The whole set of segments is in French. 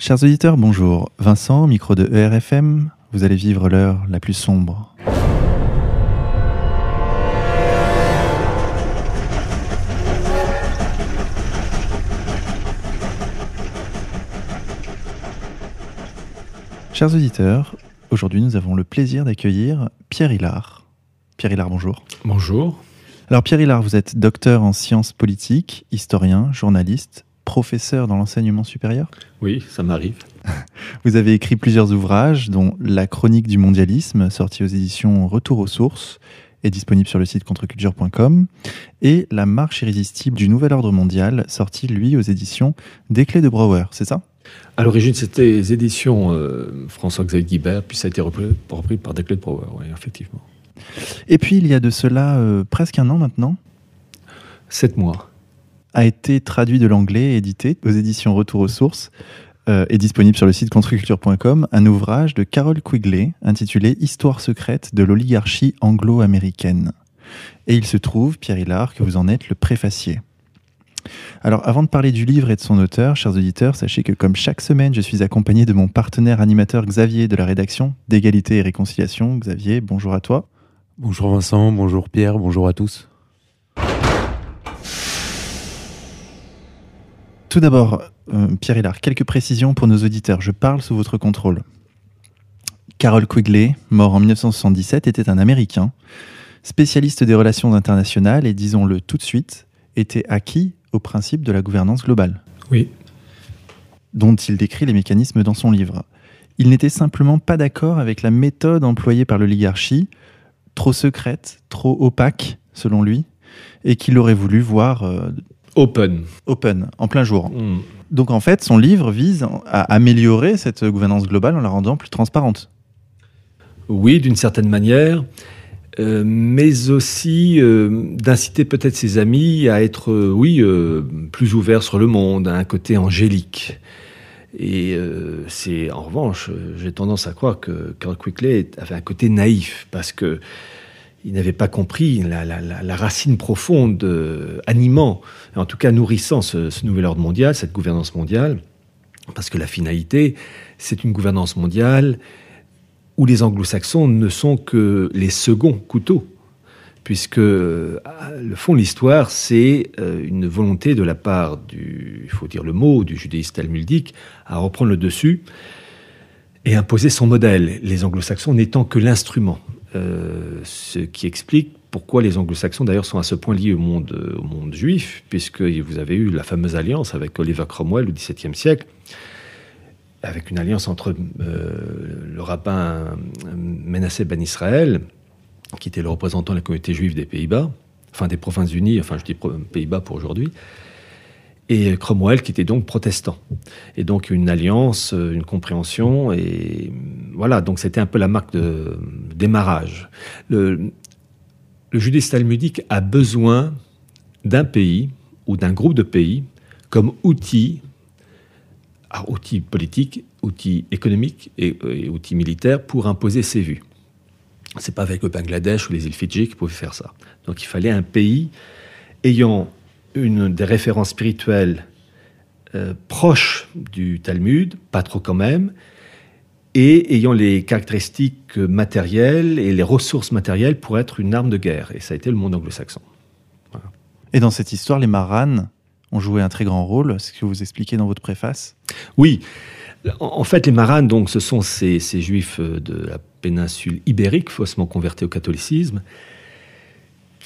Chers auditeurs, bonjour. Vincent, micro de ERFM, vous allez vivre l'heure la plus sombre. Chers auditeurs, aujourd'hui nous avons le plaisir d'accueillir Pierre Hillard. Pierre Hillard, bonjour. Bonjour. Alors Pierre Hillard, vous êtes docteur en sciences politiques, historien, journaliste, professeur dans l'enseignement supérieur Oui, ça m'arrive. Vous avez écrit plusieurs ouvrages, dont La chronique du mondialisme, sorti aux éditions Retour aux sources, est disponible sur le site contreculture.com, et La marche irrésistible du nouvel ordre mondial, sorti lui aux éditions Desclés de Brouwer, c'est ça? À l'origine, c'était les éditions euh, François-Xavier Guibert, puis ça a été repris, repris par Desclés de Brouwer, oui, effectivement. Et puis il y a de cela euh, presque un an maintenant, Sept mois. A été traduit de l'anglais et édité aux éditions Retour aux sources euh, est disponible sur le site contreculture.com un ouvrage de Carol Quigley intitulé Histoire secrète de l'oligarchie anglo-américaine. Et il se trouve, Pierre Hillard, que vous en êtes le préfacier. Alors, avant de parler du livre et de son auteur, chers auditeurs, sachez que comme chaque semaine, je suis accompagné de mon partenaire animateur Xavier de la rédaction d'égalité et réconciliation. Xavier, bonjour à toi. Bonjour Vincent, bonjour Pierre, bonjour à tous. Tout d'abord, euh, Pierre Hillard, quelques précisions pour nos auditeurs. Je parle sous votre contrôle. Carol Quigley, mort en 1977, était un Américain, spécialiste des relations internationales et, disons-le tout de suite, était acquis au principe de la gouvernance globale, Oui. dont il décrit les mécanismes dans son livre. Il n'était simplement pas d'accord avec la méthode employée par l'oligarchie, trop secrète, trop opaque, selon lui, et qu'il aurait voulu voir euh, Open. open, en plein jour. Hmm. Donc en fait, son livre vise à améliorer cette gouvernance globale en la rendant plus transparente. Oui, d'une certaine manière, euh, mais aussi euh, d'inciter peut-être ses amis à être, euh, oui, plus ouverts sur le monde, à un côté angélique. Et c'est, en revanche, j'ai tendance à croire que Carl Quigley avait un côté naïf, parce que il n'avait pas compris la, racine profonde, euh, animant, en tout cas nourrissant ce, nouvel ordre mondial, cette gouvernance mondiale, parce que la finalité, c'est une gouvernance mondiale où les anglo-saxons ne sont que les seconds couteaux, puisque euh, le fond de l'histoire, c'est euh, une volonté de la part du, il faut dire le mot, du judaïsme talmudique, à reprendre le dessus et imposer son modèle, les anglo-saxons n'étant que l'instrument. Euh, ce qui explique pourquoi les anglo-saxons d'ailleurs sont à ce point liés au monde, euh, au monde juif, puisque vous avez eu la fameuse alliance avec Oliver Cromwell au XVIIe siècle, avec une alliance entre euh, le rabbin Menasseh Ben Israël, qui était le représentant de la communauté juive des Pays-Bas, enfin des provinces unies, enfin je dis Pays-Bas pour aujourd'hui, et Cromwell qui était donc protestant. Et donc une alliance, euh, une compréhension, et voilà, donc c'était un peu la marque de démarrage. Le, le judaïsme talmudique a besoin d'un pays ou d'un groupe de pays comme outil, alors, outil politique, outil économique et, outil militaire pour imposer ses vues. C'est pas avec le Bangladesh ou les îles Fidji qui pouvaient faire ça. Donc il fallait un pays ayant une des références spirituelles euh, proches du Talmud, pas trop quand même, et ayant les caractéristiques matérielles et les ressources matérielles pour être une arme de guerre. Et ça a été le monde anglo-saxon. Et dans cette histoire, les Maranes ont joué un très grand rôle, ce que vous expliquez dans votre préface. Oui, en, fait, les Maranes, donc, ce sont ces, ces juifs de la péninsule ibérique, faussement convertis au catholicisme,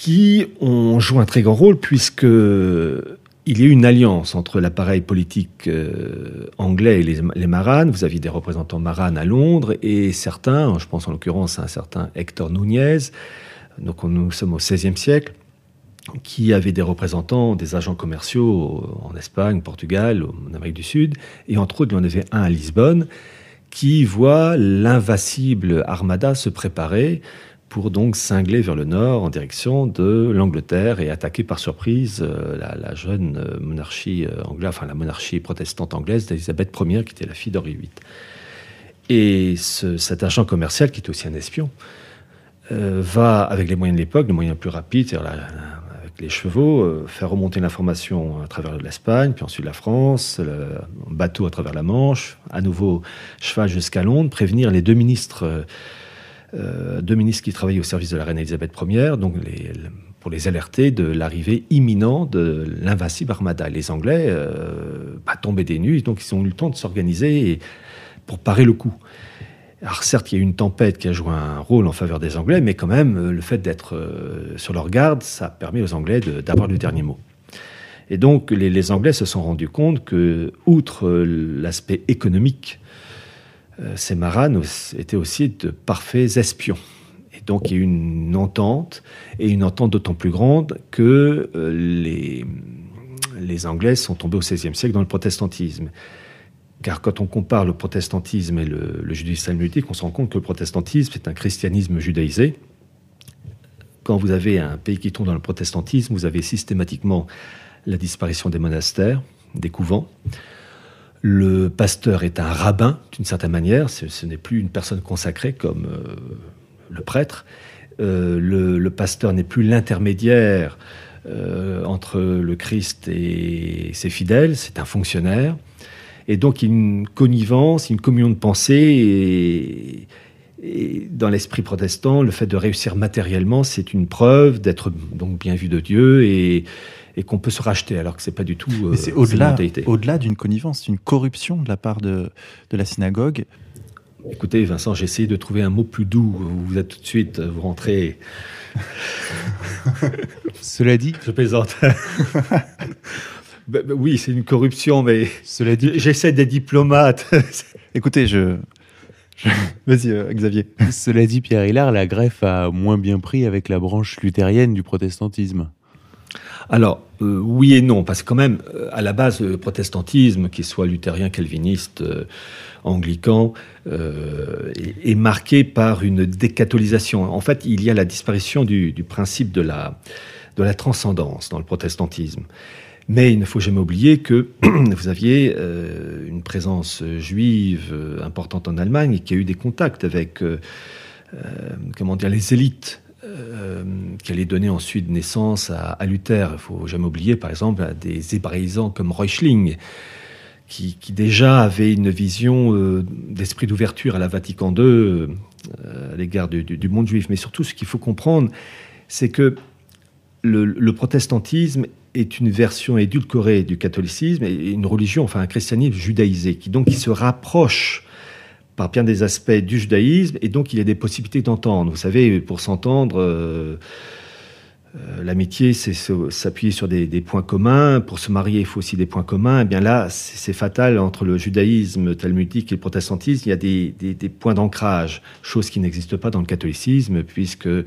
qui ont joué un très grand rôle puisque il y a eu une alliance entre l'appareil politique euh, anglais et les, les Maranes. Vous aviez des représentants Maranes à Londres et certains, je pense en l'occurrence à un certain Hector Nunez, donc on- nous sommes au XVIe siècle, qui avaient des représentants, des agents commerciaux en Espagne, Portugal, en Amérique du Sud, et entre autres, il y en avait un à Lisbonne, qui voit l'invincible armada se préparer pour donc cingler vers le nord en direction de l'Angleterre et attaquer par surprise euh, la, jeune euh, monarchie euh, anglaise, enfin la monarchie protestante anglaise d'Élisabeth Ier, qui était la fille d'Henri VIII. Et ce- cet agent commercial, qui est aussi un espion, va, avec les moyens de l'époque, les moyens plus rapides, avec les chevaux, faire remonter l'information à travers l'Espagne, puis ensuite la France, bateau à travers la Manche, à nouveau cheval jusqu'à Londres, prévenir les deux ministres, deux ministres qui travaillaient au service de la reine Elisabeth Ier, donc pour les alerter de l'arrivée imminente de l'invincible armada. Les Anglais euh, bah, tombaient des nues, donc ils ont eu le temps de s'organiser pour parer le coup. Alors certes, il y a eu une tempête qui a joué un rôle en faveur des Anglais, mais quand même, euh, le fait d'être euh, sur leur garde, ça permet aux Anglais d'avoir le dernier mot. Et donc, les, Anglais se sont rendus compte que, outre l'aspect économique, ces marins étaient aussi de parfaits espions donc il y a eu une entente, et une entente d'autant plus grande que euh, les, Anglais sont tombés au XVIe siècle dans le protestantisme. Car quand on compare le protestantisme et le, judaïsme talmudique, on se rend compte que le protestantisme est un christianisme judaïsé. Quand vous avez un pays qui tombe dans le protestantisme, vous avez systématiquement la disparition des monastères, des couvents. Le pasteur est un rabbin, d'une certaine manière. Ce, n'est plus une personne consacrée comme euh, le prêtre. Euh, le, pasteur n'est plus l'intermédiaire euh, entre le Christ et ses fidèles, c'est un fonctionnaire. Et donc une connivence, une communion de pensée. Et, dans l'esprit protestant, le fait de réussir matériellement, c'est une preuve d'être donc bien vu de Dieu qu'on peut se racheter, alors que c'est pas du tout. Euh, c'est au-delà, au-delà d'une connivence, une corruption de la part de, de la synagogue. Écoutez, Vincent, j'ai essayé de trouver un mot plus doux. Vous êtes tout de suite, vous rentrez. Cela dit. Je plaisante. Ben, ben oui, c'est une corruption, mais. Cela dit. J'essaie des diplomates. Écoutez, je. Vas-y, euh, Xavier. Cela dit, Pierre Hillard, la greffe a moins bien pris avec la branche luthérienne du protestantisme. Alors, euh, oui et non, parce que quand même, euh, à la base, le protestantisme, qu'il soit luthérien, calviniste, anglican euh, est, marqué par une décatholisation. En fait, il y a la disparition du, principe de la, de la transcendance dans le protestantisme. Mais il ne faut jamais oublier que vous aviez une présence juive importante en Allemagne qui a eu des contacts avec comment dire, les élites qui allaient donner ensuite naissance à, Luther. Il faut jamais oublier, par exemple, des hébraïsants comme Reuchling, qui, déjà avait une vision euh, d'esprit d'ouverture à la Vatican II euh, à l'égard du, monde juif. Mais surtout, ce qu'il faut comprendre, c'est que le, protestantisme est une version édulcorée du catholicisme et une religion, enfin un christianisme judaïsé, qui donc qui se rapproche par bien des aspects du judaïsme, et donc il y a des possibilités d'entendre. Vous savez, pour s'entendre, euh, euh, l'amitié, c'est s'appuyer sur des, points communs. Pour se marier, il faut aussi des points communs. Et eh bien là, c'est fatal entre le judaïsme talmudique et le protestantisme. Il y a des, points d'ancrage, chose qui n'existe pas dans le catholicisme, puisque euh,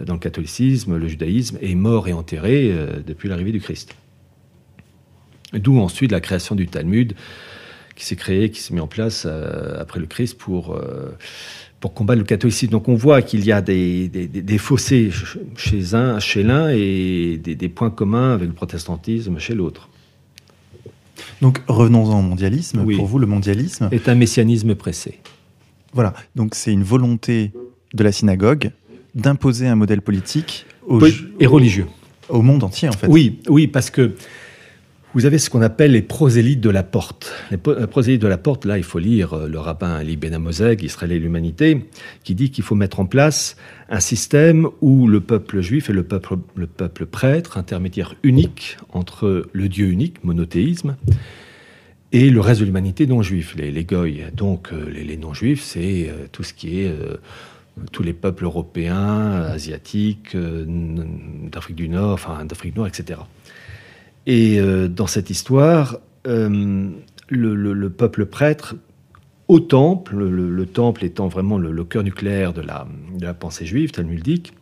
dans le catholicisme, le judaïsme est mort et enterré depuis l'arrivée du Christ. D'où ensuite la création du Talmud, qui s'est créé, qui s'est mis en place après le Christ pour pour combattre le catholicisme. Donc on voit qu'il y a des, des, fossés chez un, chez l'un et des, points communs avec le protestantisme chez l'autre. Donc revenons-en au mondialisme. Pour vous, le mondialisme est un messianisme pressé. Voilà. Donc c'est une volonté de la synagogue d'imposer un modèle politique et religieux au monde entier en fait. Oui, oui, parce que vous avez ce qu'on appelle les prosélytes de la porte. Les euh, prosélytes de la porte, là, il faut lire euh, le rabbin Ali Ben Amozeg, Israël et l'humanité, qui dit qu'il faut mettre en place un système où le peuple juif et le peuple, le peuple prêtre, intermédiaire unique entre le Dieu unique, monothéisme, et le reste de l'humanité non juif, les, les goy. Donc, euh, les, non-juifs, c'est tout ce qui est tous les peuples européens, asiatiques, d'Afrique du Nord, enfin d'Afrique du Nord, etc. Et euh, dans cette histoire, euh, le, peuple prêtre au temple, le, temple étant vraiment le, cœur nucléaire de la, pensée juive talmudique,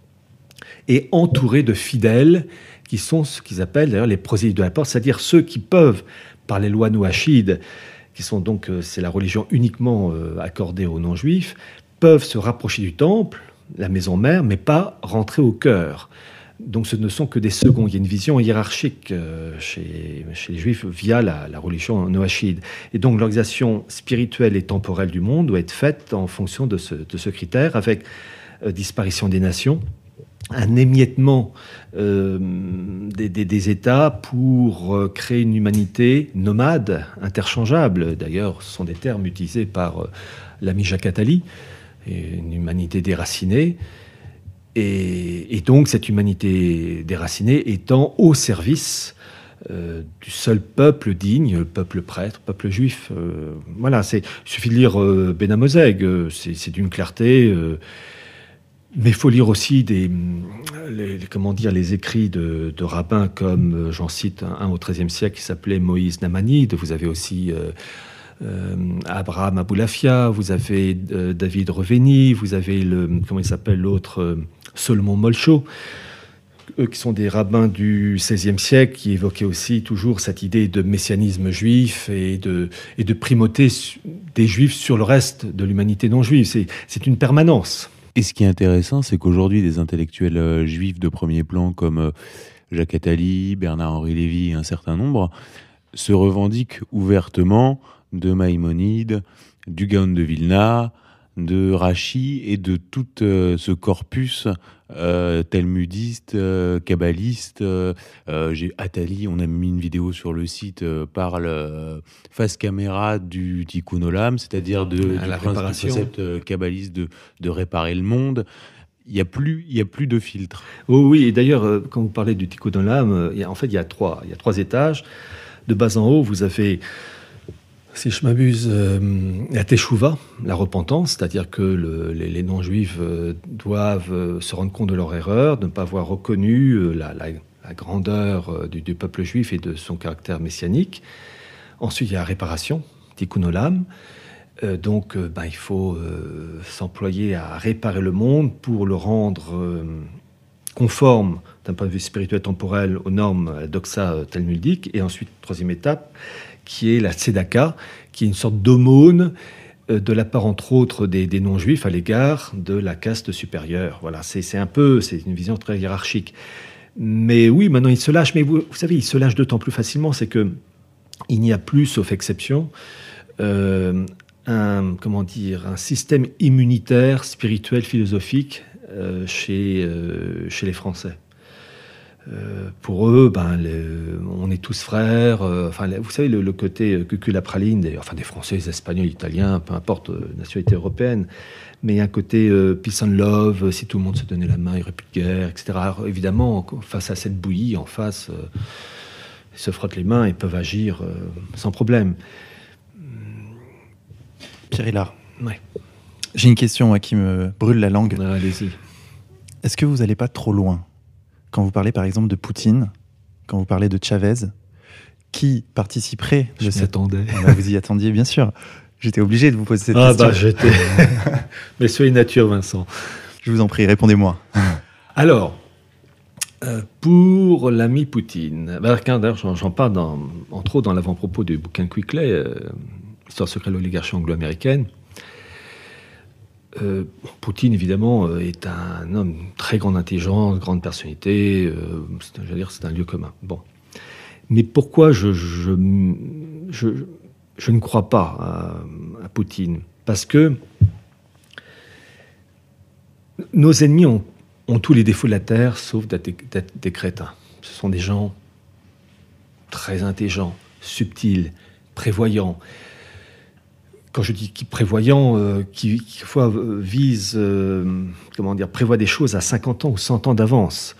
est entouré de fidèles qui sont ce qu'ils appellent d'ailleurs les prosélytes de la porte, c'est-à-dire ceux qui peuvent, par les lois noachides, qui sont donc, euh, c'est la religion uniquement accordée aux non-juifs, peuvent se rapprocher du temple, la maison mère, mais pas rentrer au cœur. Donc ce ne sont que des seconds. Il y a une vision hiérarchique euh, chez, les juifs via la, religion noachide. Et donc l'organisation spirituelle et temporelle du monde doit être faite en fonction de ce, critère, avec euh, disparition des nations, un émiettement euh, des, États pour créer une humanité nomade, interchangeable. D'ailleurs, ce sont des termes utilisés par l'ami Jacques Attali, une humanité déracinée. Et, donc, cette humanité déracinée étant au service du seul peuple digne, le peuple prêtre, le peuple juif. voilà, il suffit de lire Benamozeg, c'est d'une clarté mais il faut lire aussi des, les, comment dire, les écrits de, rabbins comme, euh, j'en cite un, au XIIIe siècle qui s'appelait Moïse Namanide. Vous avez aussi euh, euh, Abraham Aboulafia, vous avez David Reveni, vous avez le, comment il s'appelle l'autre, Solomon Molcho, eux qui sont des rabbins du XVIe siècle, qui évoquaient aussi toujours cette idée de messianisme juif et de, et de primauté des juifs sur le reste de l'humanité non juive. C'est une permanence. Et ce qui est intéressant, c'est qu'aujourd'hui, des intellectuels euh, juifs de premier plan comme euh, Jacques Attali, Bernard-Henri Lévy et un certain nombre se revendiquent ouvertement de Maïmonide, du Gaon de Vilna, de Rachi et de tout euh, ce corpus euh, talmudiste, euh, kabbaliste. j'ai Atali, on a mis une vidéo sur le site, parle face caméra du tikkun olam, c'est-à-dire de, la du concept kabbaliste de, de réparer le monde il n'y a, plus, il y a plus de filtre. Oh oui, et d'ailleurs, quand vous parlez du tikkun olam, en fait, il y, a trois, il y a trois étages. De bas en haut, vous avez si je m'abuse, euh, la teshuva, la repentance, c'est-à-dire que les, non-juifs euh, doivent euh, se rendre compte de leur erreur, de ne pas avoir reconnu la, grandeur du, peuple juif et de son caractère messianique. Ensuite, il y a la réparation, tikkun olam. donc, ben, il faut s'employer à réparer le monde pour le rendre conforme d'un point de vue spirituel temporel aux normes, doxa talmudique. Et ensuite, troisième étape, qui est la tzedaka, qui est une sorte d'aumône euh, de la part, entre autres, des, non-juifs à l'égard de la caste supérieure. Voilà, c'est un peu, c'est une vision très hiérarchique. Mais oui, maintenant il se lâche. Mais vous, savez, il se lâche d'autant plus facilement, c'est que il n'y a plus, sauf exception, euh, un comment dire, un système immunitaire, spirituel, philosophique euh, chez, chez les Français. Euh, pour eux, ben, on est tous frères. Euh, enfin, vous savez, le, côté cuculapraline, enfin, des Français, des Espagnols, Italiens, peu importe, euh, nationalité européenne, mais un côté peace and love, si tout le monde se donnait la main, il n'y aurait plus de guerre, etc. évidemment, face à cette bouillie, en face, ils se frottent les mains et peuvent agir sans problème. Pierre Hillard. Ouais. J'ai une question qui me brûle la langue. Allez-y. Est-ce que vous n'allez pas trop loin quand vous parlez par exemple de Poutine, quand vous parlez de Chavez, qui participerait Je m'attendais. Ah bah, vous y attendiez, bien sûr. J'étais obligé de vous poser cette ah question. Ah bah j'étais... Mais soyez nature, Vincent. Je vous en prie, répondez-moi. Alors, euh, pour l'ami Poutine, bah, d'ailleurs j'en parle dans, entre autres dans l'avant-propos du bouquin Quickley, euh, Histoire secrète de l'oligarchie anglo-américaine. Euh, Poutine, évidemment, euh, est un homme très grande intelligence, grande personnalité. Euh, je dire, c'est un lieu commun. Bon. Mais pourquoi je, je, ne crois pas à, Poutine? Parce que nos ennemis ont, tous les défauts de la Terre, sauf d'être des crétins. Ce sont des gens très intelligents, subtils, prévoyants quand je dis qui prévoyant, euh, qui, fois euh, vise, euh, comment dire, prévoit des choses à 50 ans ou 100 ans d'avance.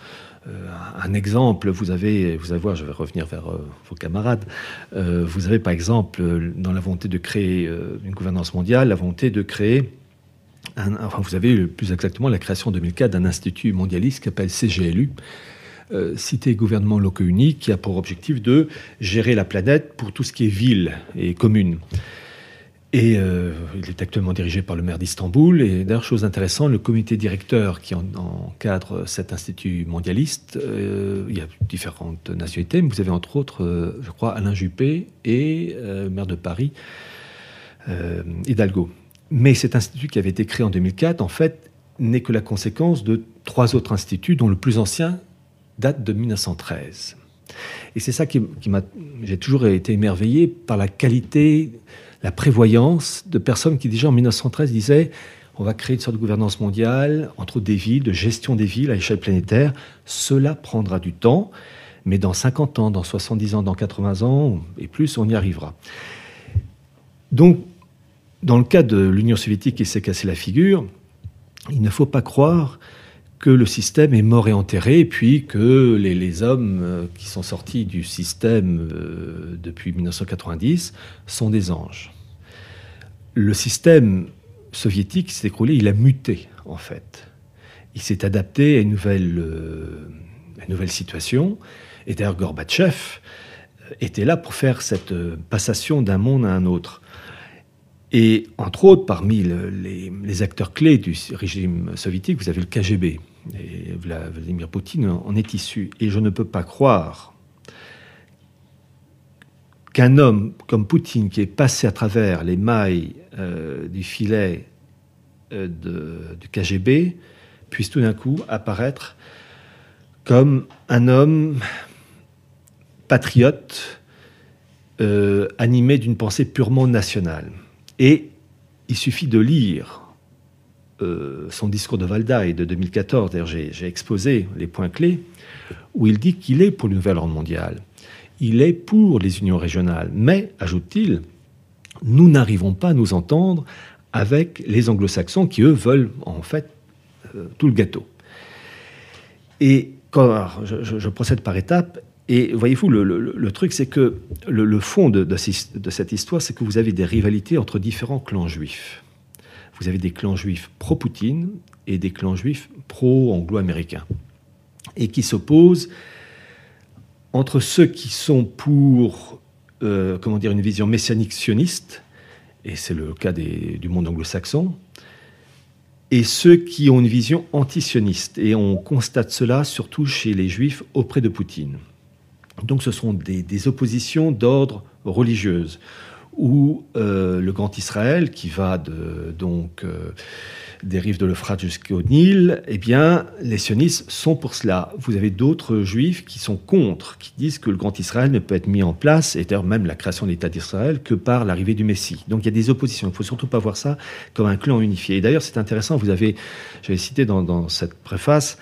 un exemple, vous avez, vous allez voir, je vais revenir vers vos camarades. vous avez par exemple, dans la volonté de créer une gouvernance mondiale, la volonté de créer, enfin, vous avez plus exactement la création en 2004 d'un institut mondialiste qui s'appelle CGLU. Cité Gouvernement Locaux Unis, qui a pour objectif de gérer la planète pour tout ce qui est ville et commune. Et euh, il est actuellement dirigé par le maire d'Istanbul. Et d'ailleurs, chose intéressante, le comité directeur qui encadre cet institut mondialiste, euh, il y a différentes nationalités, mais vous avez entre autres, euh, je crois, Alain Juppé et maire de Paris, Hidalgo. Mais cet institut qui avait été créé en 2004, en fait, n'est que la conséquence de trois autres instituts, dont le plus ancien date de 1913. Et c'est ça qui, qui m'a. J'ai toujours été émerveillé par la qualité la prévoyance de personnes qui déjà en 1913 disaient on va créer une sorte de gouvernance mondiale, entre des villes, de gestion des villes à l'échelle planétaire. Cela prendra du temps, mais dans 50 ans, dans 70 ans, dans 80 ans et plus, on y arrivera. Donc, dans le cas de l'Union soviétique qui s'est cassé la figure, il ne faut pas croire que le système est mort et enterré, puis que les, hommes euh, qui sont sortis du système euh, depuis 1990 sont des anges. Le système soviétique s'est écroulé, il a muté en fait. Il s'est adapté à une nouvelle, euh, situation. Et d'ailleurs, Gorbatchev était là pour faire cette passation d'un monde à un autre. Et entre autres, parmi les, acteurs clés du régime soviétique, vous avez le KGB. Vladimir Poutine en est issu. Et je ne peux pas croire qu'un homme comme Poutine, qui est passé à travers les mailles euh, du filet euh, du KGB, puisse tout d'un coup apparaître comme un homme patriote, euh, animé d'une pensée purement nationale. Et il suffit de lire euh, son discours de Valdaï de 2014, d'ailleurs j'ai exposé les points clés, où il dit qu'il est pour le nouvel ordre mondial. Il est pour les unions régionales. Mais, ajoute-t-il, nous n'arrivons pas à nous entendre avec les anglo-saxons qui, eux, veulent en fait euh, tout le gâteau. Et quand je, procède par étapes, et voyez-vous, le, truc, c'est que le, fond de, cette histoire, c'est que vous avez des rivalités entre différents clans juifs. Vous avez des clans juifs pro-Poutine et des clans juifs pro-anglo-américains. Et qui s'opposent entre ceux qui sont pour, euh, comment dire, une vision messianique sioniste, et c'est le cas du monde anglo-saxon, et ceux qui ont une vision antisioniste. Et on constate cela surtout chez les juifs auprès de Poutine. Donc ce sont des, oppositions d'ordre religieuse, où euh, le Grand Israël, qui va de, donc euh, des rives de l'Euphrate jusqu'au Nil, eh bien, les sionistes sont pour cela. Vous avez d'autres juifs qui sont contre, qui disent que le Grand Israël ne peut être mis en place, et d'ailleurs même la création de l'État d'Israël, que par l'arrivée du Messie. Donc il y a des oppositions. Il ne faut surtout pas voir ça comme un clan unifié. Et d'ailleurs, c'est intéressant, vous avez, j'avais cité dans, cette préface,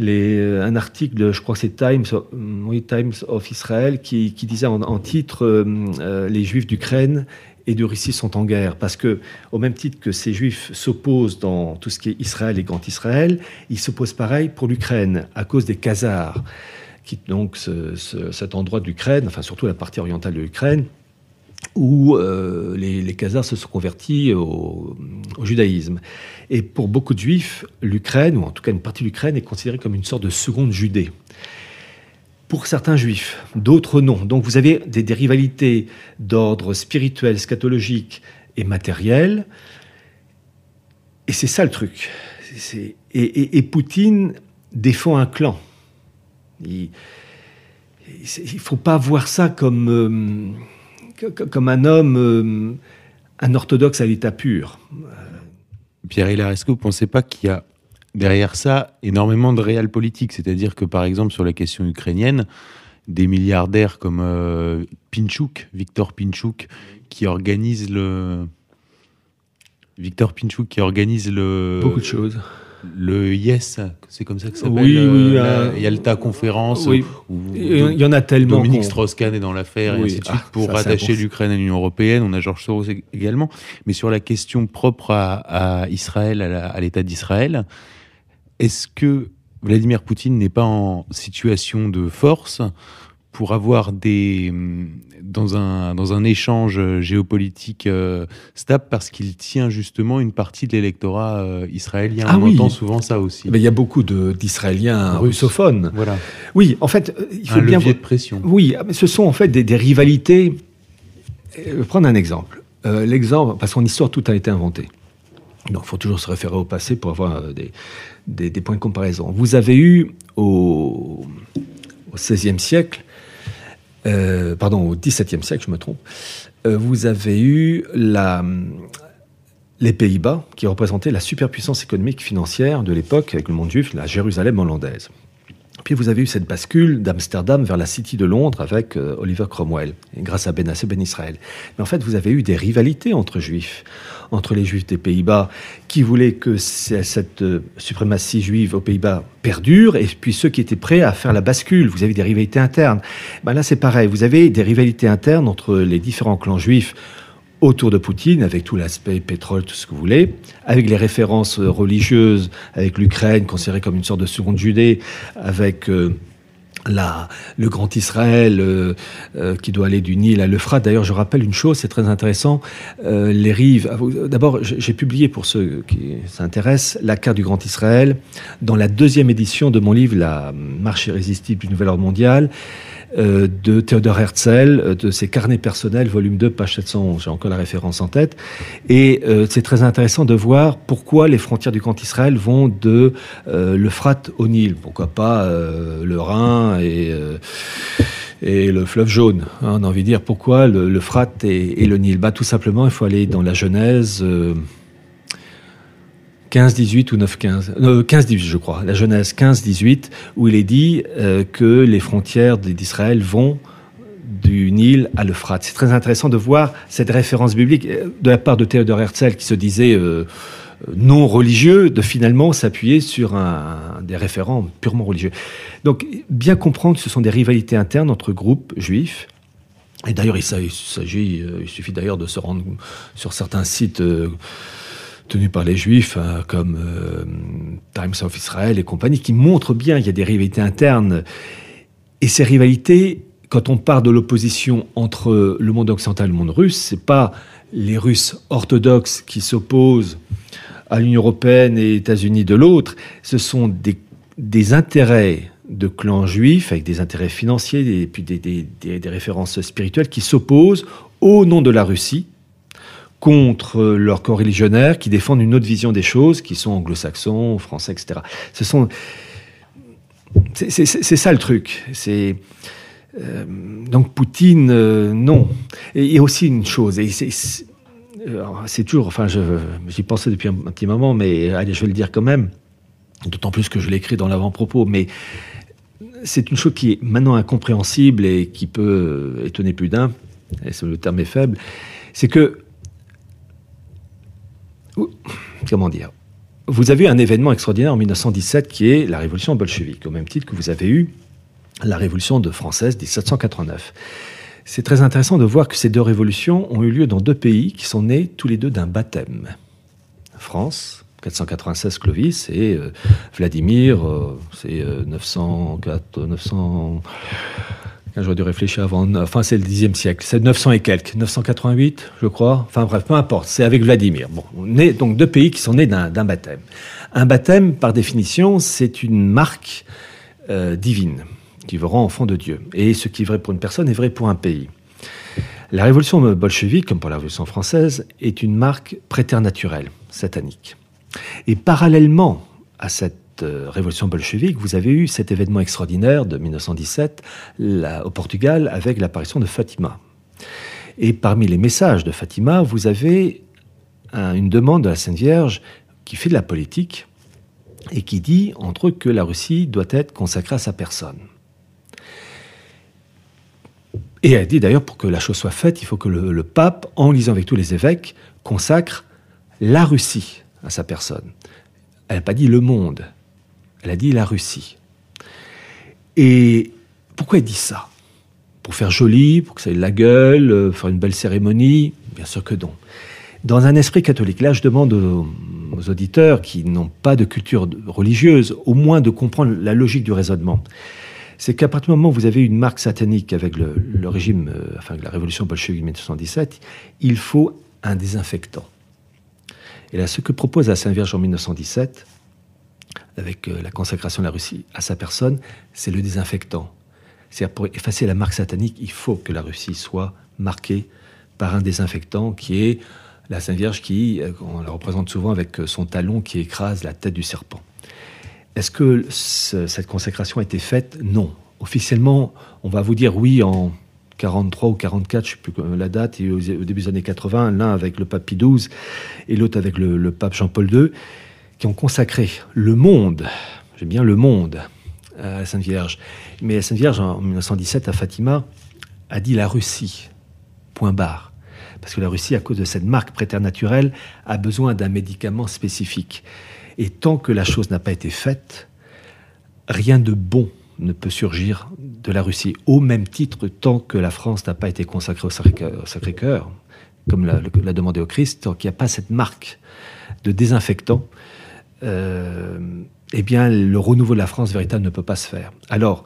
euh, un article, je crois c'est Times, oui, Times of Israel, qui, disait en, titre euh, euh, Les Juifs d'Ukraine et de Russie sont en guerre. Parce que, au même titre que ces Juifs s'opposent dans tout ce qui est Israël et Grand Israël, ils s'opposent pareil pour l'Ukraine, à cause des Khazars, qui donc cet endroit d'Ukraine, enfin surtout la partie orientale de l'Ukraine, où euh, les, les Khazars se sont convertis au, judaïsme. Et pour beaucoup de juifs, l'Ukraine, ou en tout cas une partie de l'Ukraine, est considérée comme une sorte de seconde Judée. Pour certains juifs, d'autres non. Donc vous avez des, rivalités d'ordre spirituel, scatologique et matériel. Et c'est ça le truc. Et, Poutine défend un clan. Il ne faut pas voir ça comme... Euh, comme un homme, euh, un orthodoxe à l'état pur. Pierre Hilaire, est-ce que vous ne pensez pas qu'il y a derrière ça énormément de réel politique C'est-à-dire que, par exemple, sur la question ukrainienne, des milliardaires comme euh, Pinchuk, Victor Pinchuk, qui organise le. Victor Pinchuk qui organise le. Beaucoup de choses le Yes, c'est comme ça que ça s'appelle Oui, oui. Euh, la Yalta Conférence. Oui. il y en a tellement. Dominique Strauss-Kahn est dans l'affaire, et ainsi de suite, ah, pour rattacher l'Ukraine à l'Union Européenne. On a Georges Soros également. Mais sur la question propre à, Israël, à l'État d'Israël, est-ce que Vladimir Poutine n'est pas en situation de force pour avoir des dans un dans un échange géopolitique euh, stable parce qu'il tient justement une partie de l'électorat euh, israélien? Ah On entend souvent ça aussi. Mais il y a beaucoup d'Israéliens russophones. Voilà. Oui, en fait, euh, il faut un bien levier de pression. Oui, mais ce sont en fait des, rivalités. Je vais prendre un exemple. L'exemple, parce qu'en histoire tout a été inventé. Donc, il faut toujours se référer au passé pour avoir des, des, points de comparaison. Vous avez eu au, XVIe siècle euh, pardon, au XVIIe siècle, je me trompe, euh, vous avez eu les Pays-Bas qui représentaient la superpuissance économique financière de l'époque avec le monde juif, la Jérusalem hollandaise. Puis vous avez eu cette bascule d'Amsterdam vers la City de Londres avec euh, Oliver Cromwell, grâce à Benassé Ben Israël. Mais en fait, vous avez eu des rivalités entre juifs, entre les juifs des Pays-Bas qui voulaient que cette euh, suprématie juive aux Pays-Bas perdure, et puis ceux qui étaient prêts à faire la bascule. Vous avez des rivalités internes. Ben là, c'est pareil. Vous avez des rivalités internes entre les différents clans juifs autour de Poutine, avec tout l'aspect pétrole, tout ce que vous voulez, avec les références euh, religieuses, avec l'Ukraine considérée comme une sorte de seconde Judée, avec euh, la, le grand Israël euh, qui doit aller du Nil à l'Euphrate. D'ailleurs, je rappelle une chose, c'est très intéressant. les rives. Ah, d'abord, j'ai publié pour ceux qui s'intéressent la carte du grand Israël dans la deuxième édition de mon livre La marche irrésistible du nouvel ordre mondial. Euh, de Théodore Herzl, euh, de ses carnets personnels, volume 2, page 700, j'ai encore la référence en tête. Et euh, c'est très intéressant de voir pourquoi les frontières du camp Israël vont de l'Euphrate au Nil. Pourquoi pas le Rhin et et le fleuve jaune. Hein, on a envie de dire pourquoi l'Euphrate et, et, le Nil. Bah, tout simplement, il faut aller dans la Genèse, 15-18 ou 9-15, 15-18 je crois, la Genèse 15-18, où il est dit euh, que les frontières d'Israël vont du Nil à l'Euphrate. C'est très intéressant de voir cette référence biblique euh, de la part de Théodore Herzl qui se disait euh, non religieux, de finalement s'appuyer sur des référents purement religieux. Donc bien comprendre que ce sont des rivalités internes entre groupes juifs. Et d'ailleurs, il il suffit d'ailleurs de se rendre sur certains sites tenus par les Juifs, hein, comme euh, Times of Israel et compagnie, qui montrent bien qu'il y a des rivalités internes. Et ces rivalités, quand on part de l'opposition entre le monde occidental et le monde russe, c'est pas les Russes orthodoxes qui s'opposent à l'Union européenne et les États-Unis de l'autre, ce sont des, intérêts de clans juifs avec des intérêts financiers et puis des références spirituelles qui s'opposent au nom de la Russie contre leurs co-religionnaires qui défendent une autre vision des choses, qui sont anglo-saxons, français, etc. Ce sont, c'est ça le truc. C'est euh, donc Poutine, euh, non. Et a aussi une chose, et c'est toujours, enfin, j'y pensais depuis un, petit moment, mais allez, je vais le dire quand même, d'autant plus que je l'ai écrit dans l'avant-propos, mais c'est une chose qui est maintenant incompréhensible et qui peut étonner plus d'un, et le terme est faible, c'est que comment dire Vous avez eu un événement extraordinaire en 1917 qui est la révolution bolchevique, au même titre que vous avez eu la révolution de française 1789. C'est très intéressant de voir que ces deux révolutions ont eu lieu dans deux pays qui sont nés tous les deux d'un baptême. France, 496 Clovis, et euh, Vladimir, euh, c'est 904, euh, 900, J'aurais dû réfléchir avant. Enfin, c'est le Xe siècle. C'est 900 et quelques. 988, je crois. Enfin, bref, peu importe. C'est avec Vladimir. Bon, on est donc deux pays qui sont nés d'un baptême. Un baptême, par définition, c'est une marque euh, divine qui vous rend enfant de Dieu. Et ce qui est vrai pour une personne est vrai pour un pays. La révolution bolchevique, comme pour la révolution française, est une marque préternaturelle, satanique. Et parallèlement à cette euh, révolution bolchevique, vous avez eu cet événement extraordinaire de 1917 au Portugal avec l'apparition de Fatima. Et parmi les messages de Fatima, vous avez une demande de la Sainte Vierge qui fait de la politique et qui dit, entre autres, que la Russie doit être consacrée à sa personne. Et elle dit d'ailleurs, pour que la chose soit faite, il faut que le pape, en lisant avec tous les évêques, consacre la Russie à sa personne. Elle n'a pas dit le monde, elle a dit la Russie. Et pourquoi elle dit ça? Pour faire joli, pour que ça ait la gueule, euh, faire une belle cérémonie? Bien sûr que non. Dans un esprit catholique, là je demande aux, auditeurs qui n'ont pas de culture religieuse, au moins de comprendre la logique du raisonnement. C'est qu'à partir du moment où vous avez une marque satanique avec le, régime, euh, enfin la révolution bolchevique de 1917, il faut un désinfectant. Et là, ce que propose la Sainte Vierge en 1917, avec euh, la consacration de la Russie à sa personne, c'est le désinfectant. C'est-à-dire pour effacer la marque satanique, il faut que la Russie soit marquée par un désinfectant qui est la Sainte Vierge qui, euh, on la représente souvent avec euh, son talon qui écrase la tête du serpent. Est-ce que cette consécration a été faite? Non. Officiellement, on va vous dire oui en 43 ou 44, je ne sais plus la date, et au début des années 80, l'un avec le pape Pie XII et l'autre avec le pape Jean-Paul II qui ont consacré le monde, j'aime bien le monde, à la Sainte Vierge. Mais la Sainte Vierge, en 1917, à Fatima, a dit la Russie, point barre. Parce que la Russie, à cause de cette marque préternaturelle, a besoin d'un médicament spécifique. Et tant que la chose n'a pas été faite, rien de bon ne peut surgir de la Russie. Au même titre, tant que la France n'a pas été consacrée au Sacré-Cœur, comme l'a demandé au Christ, tant qu'il n'y a pas cette marque de désinfectant, euh, eh bien, le renouveau de la France véritable ne peut pas se faire. Alors,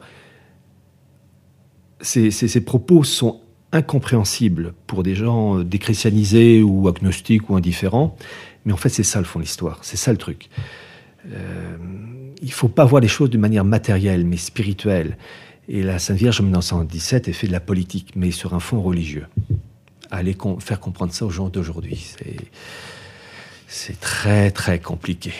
ces, propos sont incompréhensibles pour des gens déchristianisés ou agnostiques ou indifférents, mais en fait, c'est ça le fond de l'histoire, c'est ça le truc. Euh, il ne faut pas voir les choses d'une manière matérielle, mais spirituelle. Et la Sainte Vierge, en 1917, est fait de la politique, mais sur un fond religieux. Aller faire comprendre ça aux gens d'aujourd'hui, c'est très très compliqué.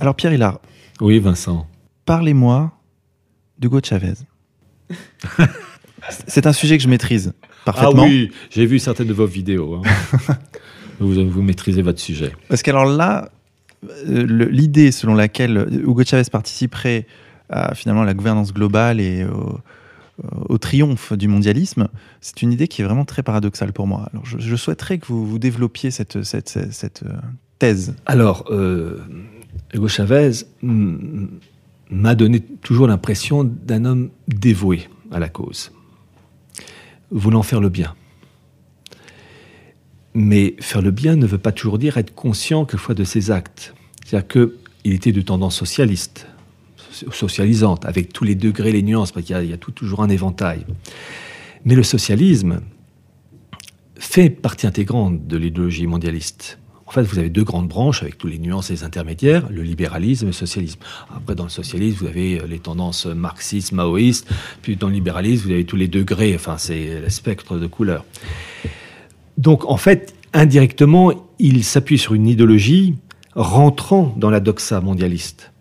Alors Pierre Hillard. Oui, Vincent. Parlez-moi d'Hugo Chavez. C'est un sujet que je maîtrise parfaitement. Ah oui, j'ai vu certaines de vos vidéos. Hein. vous, vous maîtrisez votre sujet. Parce qu'alors là, euh, l'idée selon laquelle Hugo Chavez participerait à finalement la gouvernance globale et au, triomphe du mondialisme, c'est une idée qui est vraiment très paradoxale pour moi. Alors je, souhaiterais que vous, vous développiez cette, cette, cette, euh, thèse. Alors, euh, Hugo Chavez m'a donné toujours l'impression d'un homme dévoué à la cause voulant faire le bien. Mais faire le bien ne veut pas toujours dire être conscient quelquefois de ses actes. C'est-à-dire qu'il était de tendance socialiste, socialisante, avec tous les degrés, les nuances, parce qu'il y a, toujours un éventail. Mais le socialisme fait partie intégrante de l'idéologie mondialiste. En fait, vous avez deux grandes branches avec toutes les nuances et les intermédiaires, le libéralisme et le socialisme. Après, dans le socialisme, vous avez euh, les tendances marxistes, maoïstes, puis dans le libéralisme, vous avez tous les degrés, enfin, c'est le spectre de couleurs. Donc, en fait, indirectement, il s'appuie sur une idéologie rentrant dans la doxa mondialiste.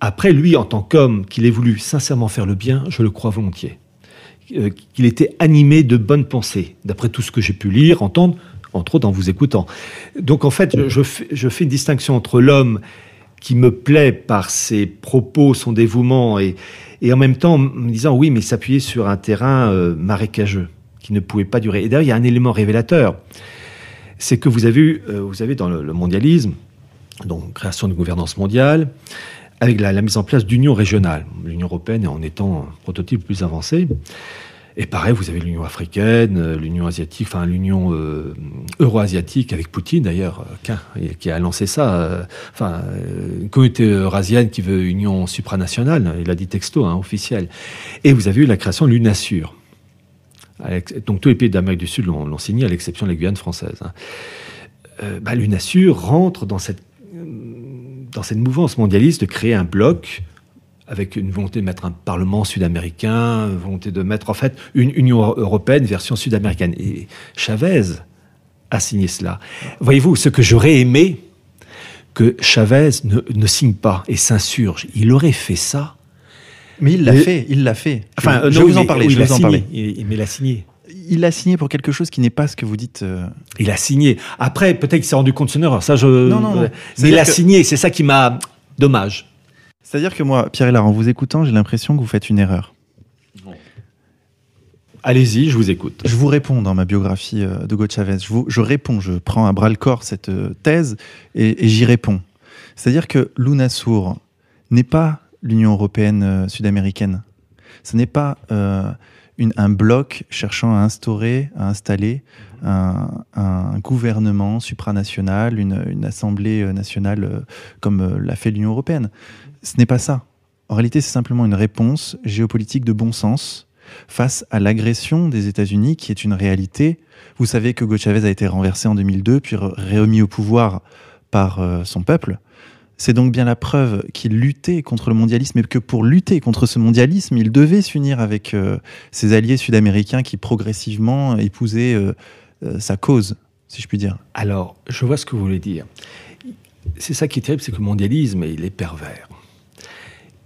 Après, lui, en tant qu'homme, qu'il ait voulu sincèrement faire le bien, je le crois volontiers. Euh, qu'il était animé de bonnes pensées, d'après tout ce que j'ai pu lire, entendre, entre autres en vous écoutant. Donc en fait, je, fais, une distinction entre l'homme qui me plaît par ses propos, son dévouement, et, en même temps me disant oui, mais s'appuyer sur un terrain euh, marécageux qui ne pouvait pas durer. Et d'ailleurs, il y a un élément révélateur, c'est que vous avez, euh, vous avez dans le, mondialisme, donc création de gouvernance mondiale, avec la, la mise en place d'unions régionales. L'Union européenne en étant un prototype plus avancé. Et pareil, vous avez l'Union africaine, euh, l'Union asiatique, enfin l'Union euh, euro-asiatique avec Poutine d'ailleurs, euh, qui a lancé ça. enfin, une communauté eurasienne qui veut union supranationale, il a dit texto, hein, officiel. Et vous avez eu la création de l'UNASUR. Donc tous les pays d'Amérique du Sud l'ont signé, à l'exception de la Guyane française. Hein. Bah, L'UNASUR rentre dans cette, dans cette mouvance mondialiste de créer un bloc avec une volonté de mettre un Parlement sud-américain, une volonté de mettre en fait une Union européenne version sud-américaine. Et Chavez a signé cela. Voyez-vous, ce que j'aurais aimé que Chavez ne, signe pas et s'insurge, il aurait fait ça. Mais il l'a fait, il l'a fait. Enfin, je, vous en parlais, je vous en parlais. Il, mais il a signé. Il l'a signé pour quelque chose qui n'est pas ce que vous dites. Euh. Il a signé. Après, peut-être qu'il s'est rendu compte de son erreur. Ça, je. Non, non. non. Mais il a signé. C'est ça qui m'a. Dommage. C'est-à-dire que moi, Pierre Hélard, en vous écoutant, j'ai l'impression que vous faites une erreur. Allez-y, je vous écoute. Je vous réponds dans ma biographie euh, de Chavez. Je, je réponds, je prends à bras le corps cette euh, thèse et, j'y réponds. C'est-à-dire que l'UNASUR n'est pas l'Union européenne euh, sud-américaine. Ce n'est pas un bloc cherchant à instaurer, à installer un, gouvernement supranational, une, une assemblée nationale comme l'a fait l'Union européenne. Ce n'est pas ça. En réalité, c'est simplement une réponse géopolitique de bon sens face à l'agression des États-Unis, qui est une réalité. Vous savez que Hugo Chavez a été renversé en 2002, puis remis au pouvoir par euh, son peuple. C'est donc bien la preuve qu'il luttait contre le mondialisme et que pour lutter contre ce mondialisme, il devait s'unir avec euh, ses alliés sud-américains qui progressivement épousaient euh, sa cause, si je puis dire. Alors, je vois ce que vous voulez dire. C'est ça qui est terrible, c'est que le mondialisme, il est pervers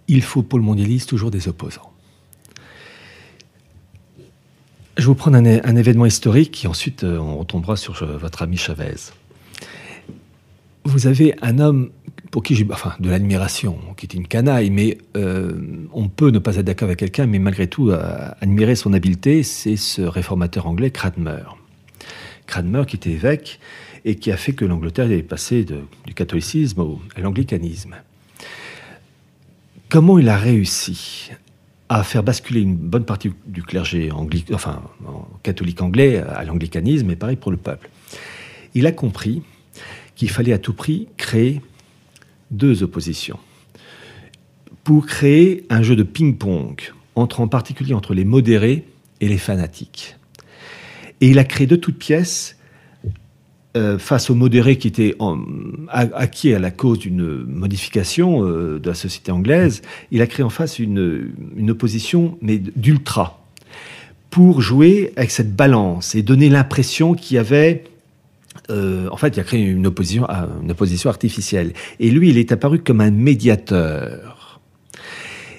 il faut pour le mondialisme toujours des opposants. Je vais vous prendre un, événement historique et ensuite euh, on retombera sur euh, votre ami Chavez. Vous avez un homme pour qui j'ai de l'admiration, qui est une canaille, mais euh, on peut ne pas être d'accord avec quelqu'un, mais malgré tout admirer son habileté, c'est ce réformateur anglais Cranmer. Cranmer qui était évêque et qui a fait que l'Angleterre est passée du catholicisme à l'anglicanisme. Comment il a réussi à faire basculer une bonne partie du clergé enfin, en- catholique anglais à l'anglicanisme, et pareil pour le peuple? Il a compris qu'il fallait à tout prix créer deux oppositions. Pour créer un jeu de ping-pong, entre, en particulier entre les modérés et les fanatiques. Et il a créé de toutes pièces, euh, face aux modérés qui étaient acquis à la cause d'une modification euh, de la société anglaise, il a créé en face une, opposition, mais d'ultra, pour jouer avec cette balance et donner l'impression qu'il y avait euh, en fait, il a créé une opposition, une opposition artificielle. Et lui, il est apparu comme un médiateur.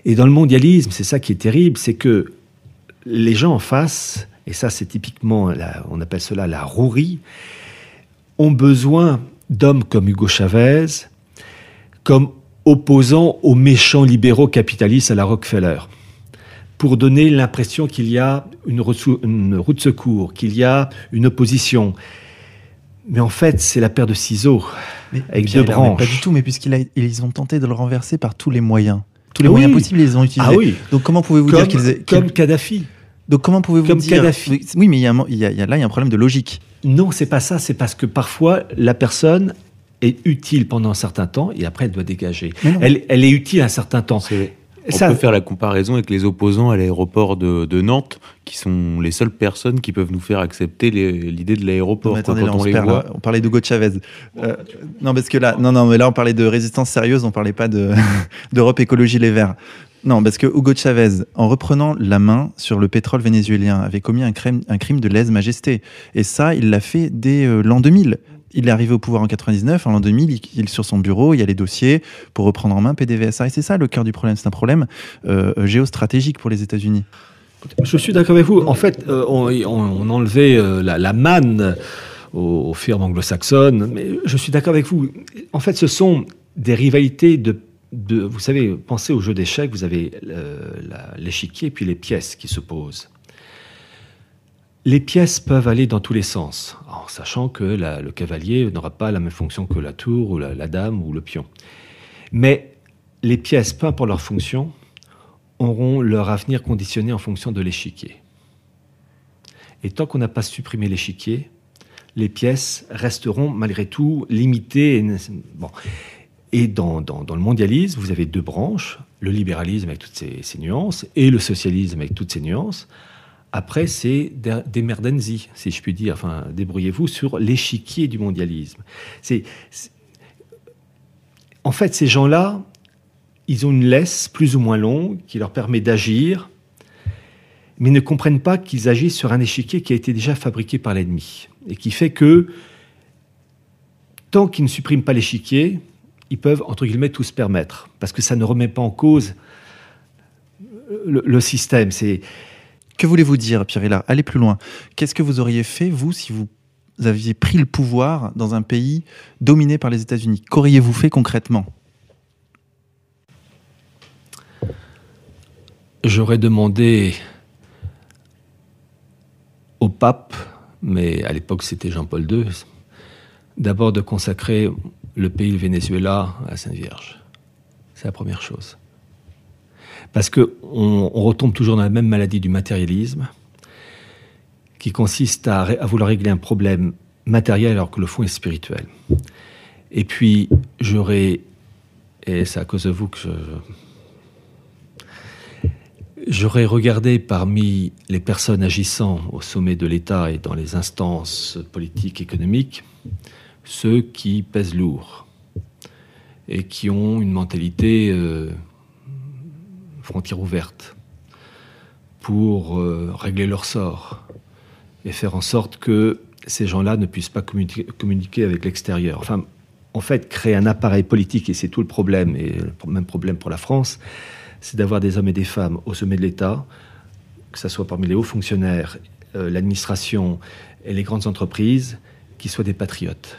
Et dans le mondialisme, c'est ça qui est terrible, c'est que les gens en face, et ça c'est typiquement, on appelle cela la rouerie, ont besoin d'hommes comme Hugo Chavez, comme opposants aux méchants libéraux capitalistes à la Rockefeller, pour donner l'impression qu'il y a une, roue de secours, qu'il y a une opposition. Mais en fait, c'est la paire de ciseaux. Mais, Avec Pierre deux branches. Pas du tout, mais puisqu'ils ont tenté de le renverser par tous les moyens. Tous les Ah moyens possibles, ils les ont utilisés. Ah oui, Donc comment pouvez-vous comme, dire qu'ils... comme Kadhafi. Donc comment pouvez-vous comme dire... Kadhafi. Oui, mais il y a, un mo- il y a- il y a- là, il y a un problème de logique. Non, c'est pas ça. C'est parce que parfois, la personne est utile pendant un certain temps et après, elle doit dégager. Elle, elle est utile un certain temps. On Ça- peut faire la comparaison avec les opposants à l'aéroport de, de Nantes, qui sont les seules personnes qui peuvent nous faire accepter l'idée de l'aéroport. Attendez, là, Quand on, les voit. On parlait d'Hugo Chavez. Euh, non, parce que là, non, non, mais là, on parlait de résistance sérieuse, on parlait pas de d'Europe Écologie Les Verts. Non, parce que Hugo Chavez, en reprenant la main sur le pétrole vénézuélien, avait commis un crime, un crime de lèse-majesté. Et ça, il l'a fait dès euh, l'an 2000. Il est arrivé au pouvoir en 99, en l'an 2000, il, il- sur son bureau, il y a les dossiers pour reprendre en main PDVSA. Et c'est ça le cœur du problème. C'est un problème euh, géostratégique pour les États-Unis. Je suis d'accord avec vous. En fait, euh, on, enlevait euh, la, manne aux, firmes anglo-saxonnes, mais je suis d'accord avec vous. En fait, ce sont des rivalités de, de- vous savez, pensez au jeu d'échecs, vous avez euh, l'échiquier puis les pièces qui se posent. Les pièces peuvent aller dans tous les sens, en sachant que le cavalier n'aura pas la même fonction que la tour ou la, dame ou le pion. Mais les pièces, peu importe leur fonction, auront leur avenir conditionné en fonction de l'échiquier. Et tant qu'on n'a pas supprimé l'échiquier, les pièces resteront malgré tout limitées. et Bon. Et dans, le mondialisme, vous avez deux branches, le libéralisme avec toutes ses nuances et le socialisme avec toutes ses nuances. Après, c'est des merdenzi, si je puis dire. Enfin, débrouillez-vous sur l'échiquier du mondialisme. C'est, En fait, ces gens-là, ils ont une laisse plus ou moins longue qui leur permet d'agir, mais ne comprennent pas qu'ils agissent sur un échiquier qui a été déjà fabriqué par l'ennemi et qui fait que tant qu'ils ne suppriment pas l'échiquier, ils peuvent entre guillemets tout se permettre parce que ça ne remet pas en cause le, le système. C'est Que voulez-vous dire, Pierre Hillard Allez plus loin. Qu'est-ce que vous auriez fait, vous, si vous aviez pris le pouvoir dans un pays dominé par les États-Unis? Qu'auriez-vous fait concrètement? J'aurais demandé au pape, mais à l'époque c'était Jean-Paul II, d'abord de consacrer le pays du Venezuela à la Sainte Vierge. C'est la première chose. Parce qu'on on retombe toujours dans la même maladie du matérialisme, qui consiste à, vouloir régler un problème matériel alors que le fond est spirituel. Et puis, j'aurais, et c'est à cause de vous que je, J'aurais regardé parmi les personnes agissant au sommet de l'État et dans les instances politiques, économiques, ceux qui pèsent lourd et qui ont une mentalité euh, frontière ouverte pour euh, régler leur sort et faire en sorte que ces gens-là ne puissent pas communiquer, communiquer avec l'extérieur. Enfin, en fait, créer un appareil politique, et c'est tout le problème, et le même problème pour la France, c'est d'avoir des hommes et des femmes au sommet de l'État, que ce soit parmi les hauts fonctionnaires euh, l'administration et les grandes entreprises qui soient des patriotes.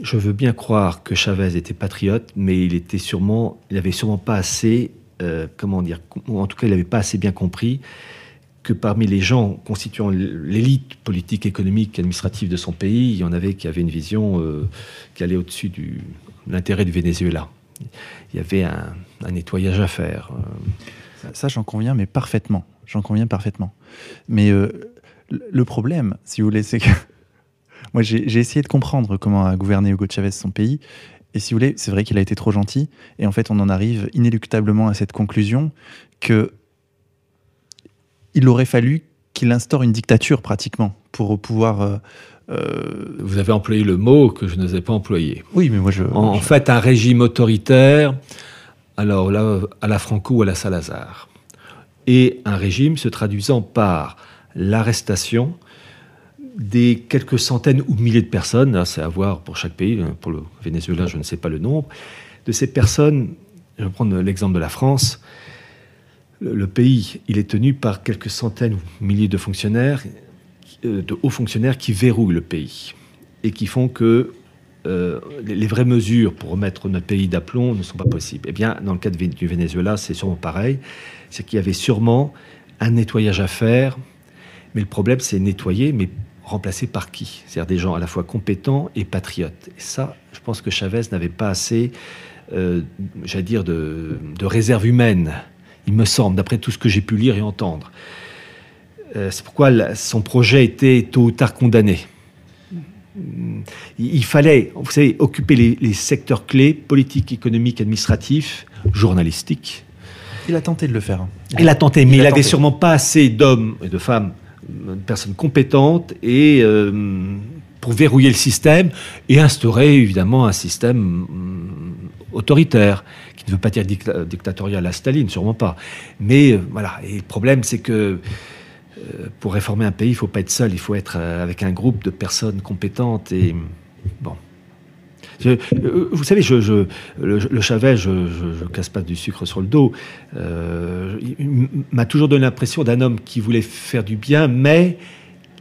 Je veux bien croire que Chavez était patriote, mais il était sûrement, il avait sûrement pas assez, euh, comment dire, en tout cas, il n'avait pas assez bien compris que parmi les gens constituant l'élite politique, économique, administrative de son pays, il y en avait qui avaient une vision euh, qui allait au-dessus de l'intérêt du Venezuela. Il y avait un, nettoyage à faire. Ça, j'en conviens, mais parfaitement. J'en conviens parfaitement. Mais euh, le problème, si vous voulez, c'est que moi, j'ai essayé de comprendre comment a gouverné Hugo Chavez son pays. Et si vous voulez, c'est vrai qu'il a été trop gentil. Et en fait, on en arrive inéluctablement à cette conclusion que il aurait fallu qu'il instaure une dictature pratiquement pour pouvoir. Euh, euh, Vous avez employé le mot que je n'osais pas employer. Oui, mais moi je. En, fait, un régime autoritaire, alors là, à la Franco ou à la Salazar. Et un régime se traduisant par l'arrestation des quelques centaines ou milliers de personnes, c'est à voir pour chaque pays, pour le Venezuela, je ne sais pas le nombre, de ces personnes, je vais prendre l'exemple de la France, le, pays, il est tenu par quelques centaines ou milliers de fonctionnaires, euh, de hauts fonctionnaires qui verrouillent le pays et qui font que euh, les, vraies mesures pour remettre notre pays d'aplomb ne sont pas possibles. Eh bien, dans le cas du Venezuela, c'est sûrement pareil. C'est qu'il y avait sûrement un nettoyage à faire, mais le problème, c'est nettoyer, mais remplacé par qui? C'est-à-dire des gens à la fois compétents et patriotes. Et ça, je pense que Chavez n'avait pas assez, euh, j'allais dire, de, de réserve humaine il me semble, d'après tout ce que j'ai pu lire et entendre. Euh, c'est pourquoi son projet était tôt ou tard condamné. Il, fallait, vous savez, occuper les, secteurs clés, politiques, économiques, administratifs, journalistiques. Il a tenté de le faire. Il, a tenté, mais il n'avait sûrement pas assez d'hommes et de femmes, de personnes compétentes et euh, pour verrouiller le système et instaurer évidemment un système mm, autoritaire ne veut pas dire dictatorial à Staline, sûrement pas. Mais euh, voilà, et le problème, c'est que euh, pour réformer un pays, il faut pas être seul, il faut être avec un groupe de personnes compétentes. Et bon. Vous savez, je, le, Chavez, je ne casse pas du sucre sur le dos. il m'a toujours donné l'impression d'un homme qui voulait faire du bien, mais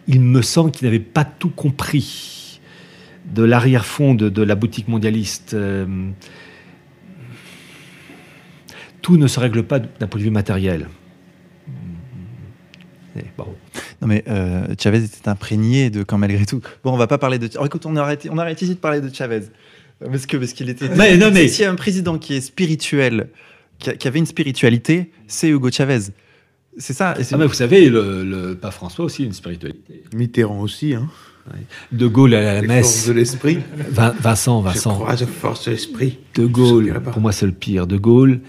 il me semble qu'il n'avait pas tout compris de l'arrière-fond de, la boutique mondialiste tout ne se règle pas d'un point de vue matériel. bon. Non mais euh, Chavez était imprégné de quand malgré tout. Bon, on va pas parler de. Oh, écoute, on arrête, on arrête ici de parler de Chavez parce que parce qu'il était. Mais non mais s'il y a un président qui est spirituel, qui, avait une spiritualité, c'est Hugo Chavez. C'est ça. Ah, mais vous savez, le, le pape François aussi une spiritualité. Mitterrand aussi, hein. De Gaulle à la messe. de l'esprit. Vincent, Vincent. Je crois de force de l'esprit. De Gaulle, pour moi, c'est le pire. De Gaulle,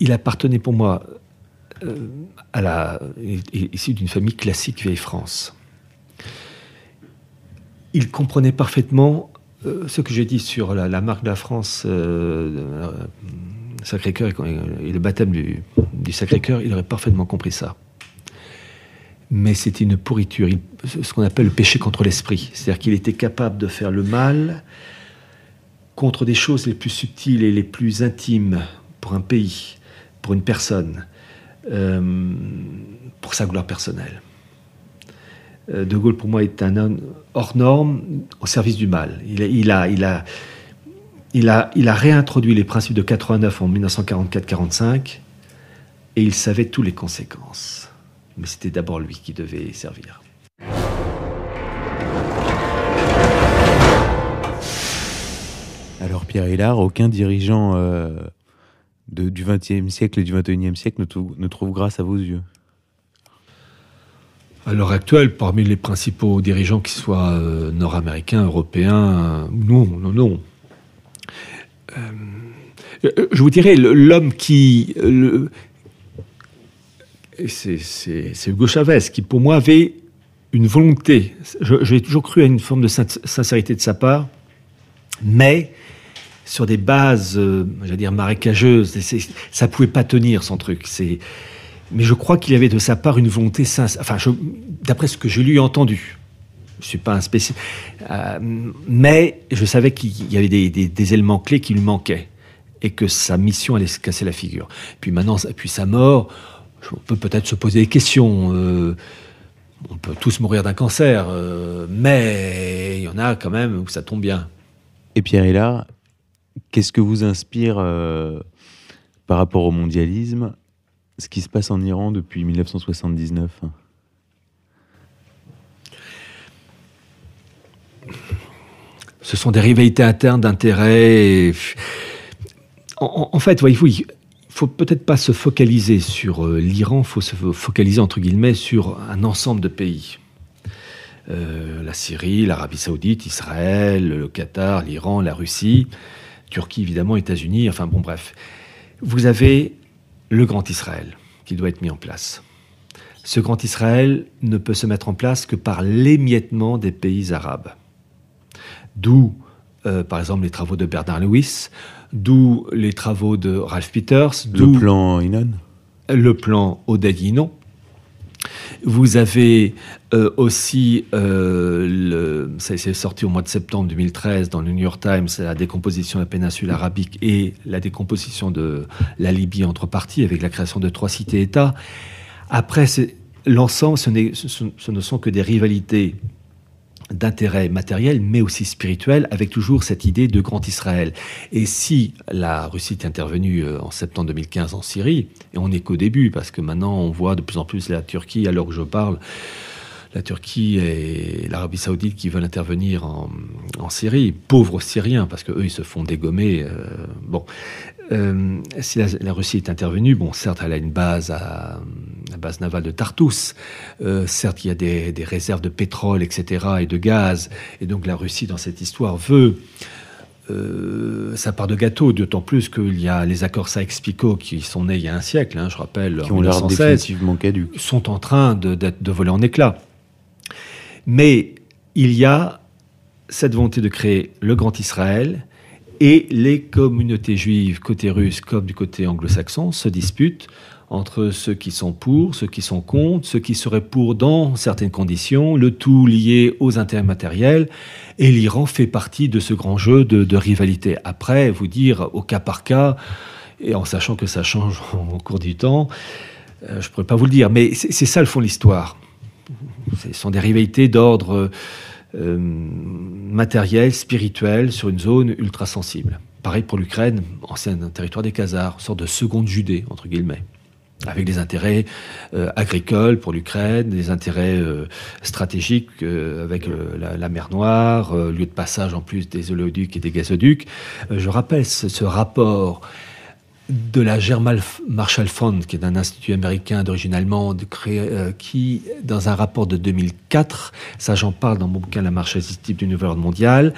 il appartenait pour moi à la, issu d'une famille classique vieille France. Il comprenait parfaitement euh, ce que j'ai dit sur la, marque de la France, euh, Sacré-Cœur et, le baptême du, Sacré-Cœur, il aurait parfaitement compris ça. Mais c'était une pourriture, ce qu'on appelle le péché contre l'esprit. C'est-à-dire qu'il était capable de faire le mal contre des choses les plus subtiles et les plus intimes pour un pays pour une personne, euh, pour sa gloire personnelle. Euh, de Gaulle, pour moi, est un homme hors norme au service du mal. Il, a, il, a, il, a, il a réintroduit les principes de 89 en 1944-45 et il savait toutes les conséquences. Mais c'était d'abord lui qui devait servir. Alors Pierre Hillard, aucun dirigeant euh, du XXe siècle et du XXIe siècle ne, trouve grâce à vos yeux À l'heure actuelle, parmi les principaux dirigeants, qu'ils soient euh, nord-américains, européens, non, non, non. Euh, je vous dirais, l'homme qui. c'est Hugo Chavez, qui pour moi avait une volonté. J'ai toujours cru à une forme de sincérité de sa part, mais sur des bases, euh, j'allais dire marécageuses. Ça pouvait pas tenir son truc. Mais je crois qu'il avait de sa part une volonté sincère. Enfin, d'après ce que je lui ai entendu, je suis pas un spécialiste, euh, mais je savais qu'il y avait des, éléments clés qui lui manquaient et que sa mission allait se casser la figure. Puis maintenant, puis sa mort, on peut peut-être se poser des questions. Euh, on peut tous mourir d'un cancer, mais il y en a quand même où ça tombe bien. Et Pierre Hélard, qu'est-ce que vous inspire par rapport au mondialisme ce qui se passe en Iran depuis 1979 Ce sont des rivalités internes d'intérêts. En, fait, voyez-vous, il faut peut-être pas se focaliser sur euh, l'Iran, il faut se focaliser entre guillemets sur un ensemble de pays. Euh, la Syrie, l'Arabie Saoudite, Israël, le Qatar, l'Iran, la Russie, Turquie évidemment, États-Unis, enfin bon bref. Vous avez le Grand Israël qui doit être mis en place. Ce Grand Israël ne peut se mettre en place que par l'émiettement des pays arabes. D'où, euh, par exemple, les travaux de Bernard Lewis, d'où les travaux de Ralph Peters. Le plan Inon Le plan Oded Vous avez euh, aussi, euh, le, ça s'est sorti au mois de septembre 2013 dans le New York Times, la décomposition de la péninsule arabique et la décomposition de la Libye entre parties avec la création de trois cités-États. Après, l'ensemble, ce, ce ne sont que des rivalités d'intérêt matériel, mais aussi spirituel, avec toujours cette idée de grand Israël. Et si la Russie est intervenue euh, en septembre 2015 en Syrie, et on n'est qu'au début, parce que maintenant on voit de plus en plus la Turquie, alors que je parle, la Turquie et l'Arabie Saoudite qui veulent intervenir en, Syrie, pauvres Syriens, parce qu'eux, ils se font dégommer. Euh, bon, euh, si la, Russie est intervenue, bon, certes, elle a une base à la base navale de Tartous. Euh, certes, il y a des, réserves de pétrole, etc., et de gaz. Et donc, la Russie, dans cette histoire, veut euh, sa part de gâteau, d'autant plus qu'il y a les accords Sykes-Picot qui sont nés il y a un siècle, hein, je rappelle, qui ont l'air définitivement caducs, sont en train de, de voler en éclats. Mais il y a cette volonté de créer le Grand Israël et les communautés juives, côté russe comme du côté anglo-saxon, se disputent entre ceux qui sont pour, ceux qui sont contre, ceux qui seraient pour dans certaines conditions, le tout lié aux intérêts matériels. Et l'Iran fait partie de ce grand jeu de, rivalité. Après, vous dire au cas par cas, et en sachant que ça change au cours du temps, euh, je ne pourrais pas vous le dire. Mais c'est ça le fond de l'histoire. Ce sont des rivalités d'ordre euh, matériel, spirituel, sur une zone ultra sensible. Pareil pour l'Ukraine, ancien territoire des Khazars, sorte de seconde Judée, entre guillemets avec des intérêts euh, agricoles pour l'Ukraine, des intérêts euh, stratégiques avec la, mer Noire, lieu de passage en plus des oléoducs et des gazoducs. je rappelle ce rapport de la German Marshall Fund, qui est un institut américain d'origine allemande, euh, qui, dans un rapport de 2004, ça j'en parle dans mon bouquin La marche assistive du Nouvel Ordre mondial,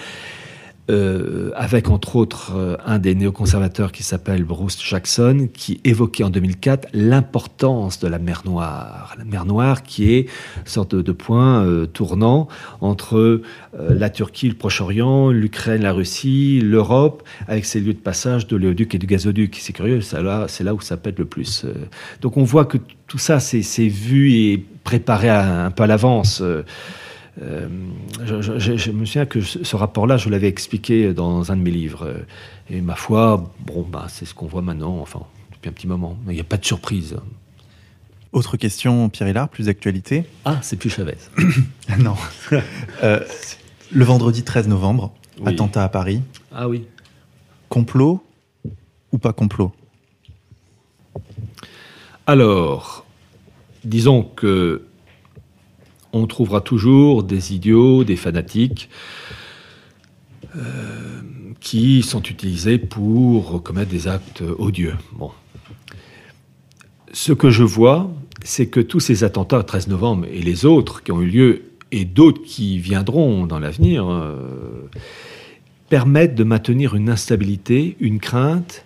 euh, avec entre autres euh, un des néoconservateurs qui s'appelle Bruce Jackson, qui évoquait en 2004 l'importance de la mer Noire. La mer Noire qui est une sorte de, point euh, tournant entre la Turquie, le Proche-Orient, l'Ukraine, la Russie, l'Europe, avec ses lieux de passage de l'éoduc et du gazoduc. C'est curieux, c'est là, où ça pète le plus. Donc on voit que tout ça, c'est vu et préparé un peu à l'avance. Euh, je, me souviens que ce rapport-là, je l'avais expliqué dans un de mes livres. Et ma foi, bon, bah, c'est ce qu'on voit maintenant, enfin, depuis un petit moment. Il n'y a pas de surprise. Autre question, Pierre Hillard, plus d'actualité? Ah, c'est plus Chavez. non. Euh, le vendredi 13 novembre, attentat à Paris. Ah oui. Complot ou pas complot? Alors, disons que on trouvera toujours des idiots, des fanatiques euh, qui sont utilisés pour commettre des actes odieux. Ce que je vois, c'est que tous ces attentats 13 novembre et les autres qui ont eu lieu et d'autres qui viendront dans l'avenir euh, permettent de maintenir une instabilité, une crainte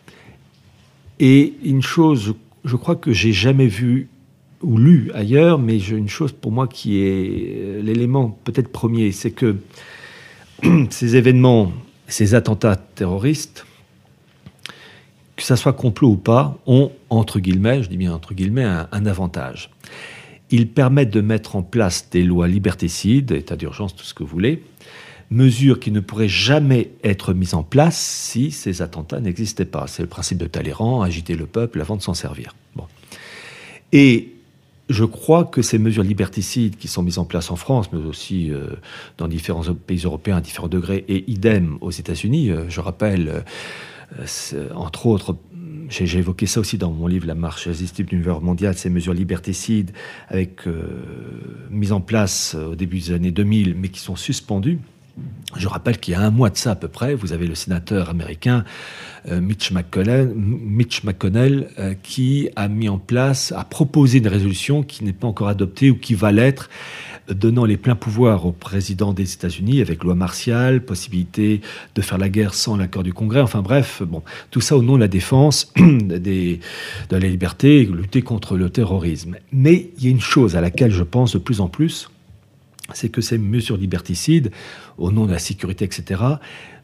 et une chose, je crois que j'ai jamais vu ou lu ailleurs, mais j'ai une chose pour moi qui est euh, l'élément peut-être premier, c'est que ces événements, ces attentats terroristes, que ça soit complot ou pas, ont, entre guillemets, je dis bien entre guillemets, un, avantage. Ils permettent de mettre en place des lois liberticides, état d'urgence, tout ce que vous voulez, mesures qui ne pourraient jamais être mises en place si ces attentats n'existaient pas. C'est le principe de Talleyrand, agiter le peuple avant de s'en servir. Bon. Et je crois que ces mesures liberticides qui sont mises en place en France, mais aussi euh, dans différents pays européens à différents degrés, et idem aux États-Unis, euh, je rappelle, euh, entre autres, j'ai évoqué ça aussi dans mon livre La marche irrésistible du l'univers mondial, ces mesures liberticides avec mises en place au début des années 2000, mais qui sont suspendues. Je rappelle qu'il y a un mois de ça à peu près, vous avez le sénateur américain euh, Mitch McConnell, euh, qui a mis en place, a proposé une résolution qui n'est pas encore adoptée ou qui va l'être, donnant les pleins pouvoirs au président des États-Unis avec loi martiale, possibilité de faire la guerre sans l'accord du Congrès. Enfin bref, tout ça au nom de la défense des, de la liberté, lutter contre le terrorisme. Mais il y a une chose à laquelle je pense de plus en plus, c'est que ces mesures liberticides, au nom de la sécurité, etc.,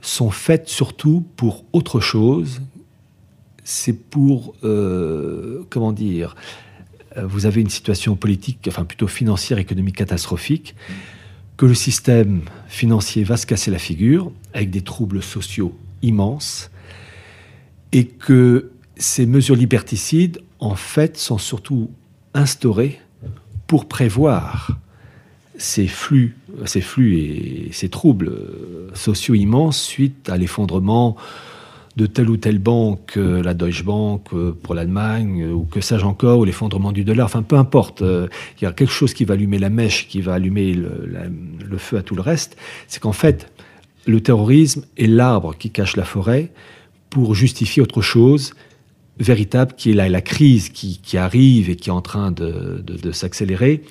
sont faites surtout pour autre chose. C'est pour, euh, comment dire, euh, vous avez une situation politique, enfin plutôt financière, économique catastrophique, que le système financier va se casser la figure, avec des troubles sociaux immenses, et que ces mesures liberticides, en fait, sont surtout instaurées pour prévoir ces flux, ces flux et ces troubles sociaux immenses suite à l'effondrement de telle ou telle banque, euh, la Deutsche Bank euh, pour l'Allemagne, euh, ou que sais-je encore, ou l'effondrement du dollar, enfin peu importe, il y a quelque chose qui va allumer la mèche, qui va allumer le, feu à tout le reste, c'est qu'en fait, le terrorisme est l'arbre qui cache la forêt pour justifier autre chose véritable, qui est la, la crise qui, arrive et qui est en train de s'accélérer,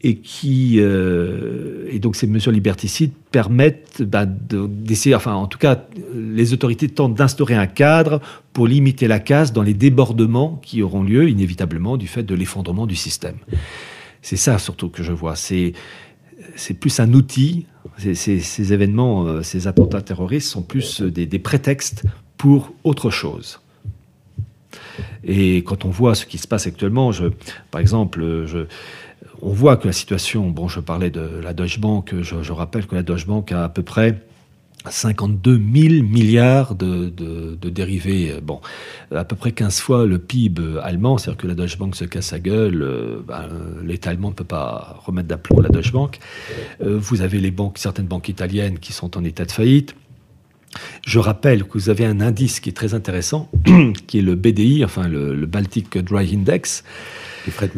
et qui euh, et donc ces mesures liberticides permettent bah, d'essayer, enfin en tout cas, les autorités tentent d'instaurer un cadre pour limiter la casse dans les débordements qui auront lieu inévitablement du fait de l'effondrement du système. C'est ça surtout que je vois. C'est c'est plus un outil. Ces, événements, euh, ces attentats terroristes sont plus des, des prétextes pour autre chose. Et quand on voit ce qui se passe actuellement, je, par exemple, je, on voit que la situation, bon, je parlais de la Deutsche Bank, je, rappelle que la Deutsche Bank a à peu près 52 000 milliards de, dérivés. Bon, à peu près 15 fois le PIB allemand, c'est-à-dire que la Deutsche Bank se casse la gueule, euh, ben, l'État allemand ne peut pas remettre d'aplomb la Deutsche Bank. Euh, vous avez les banques, certaines banques italiennes qui sont en état de faillite. Je rappelle que vous avez un indice qui est très intéressant, qui est le BDI, enfin le Baltic Dry Index, les frais.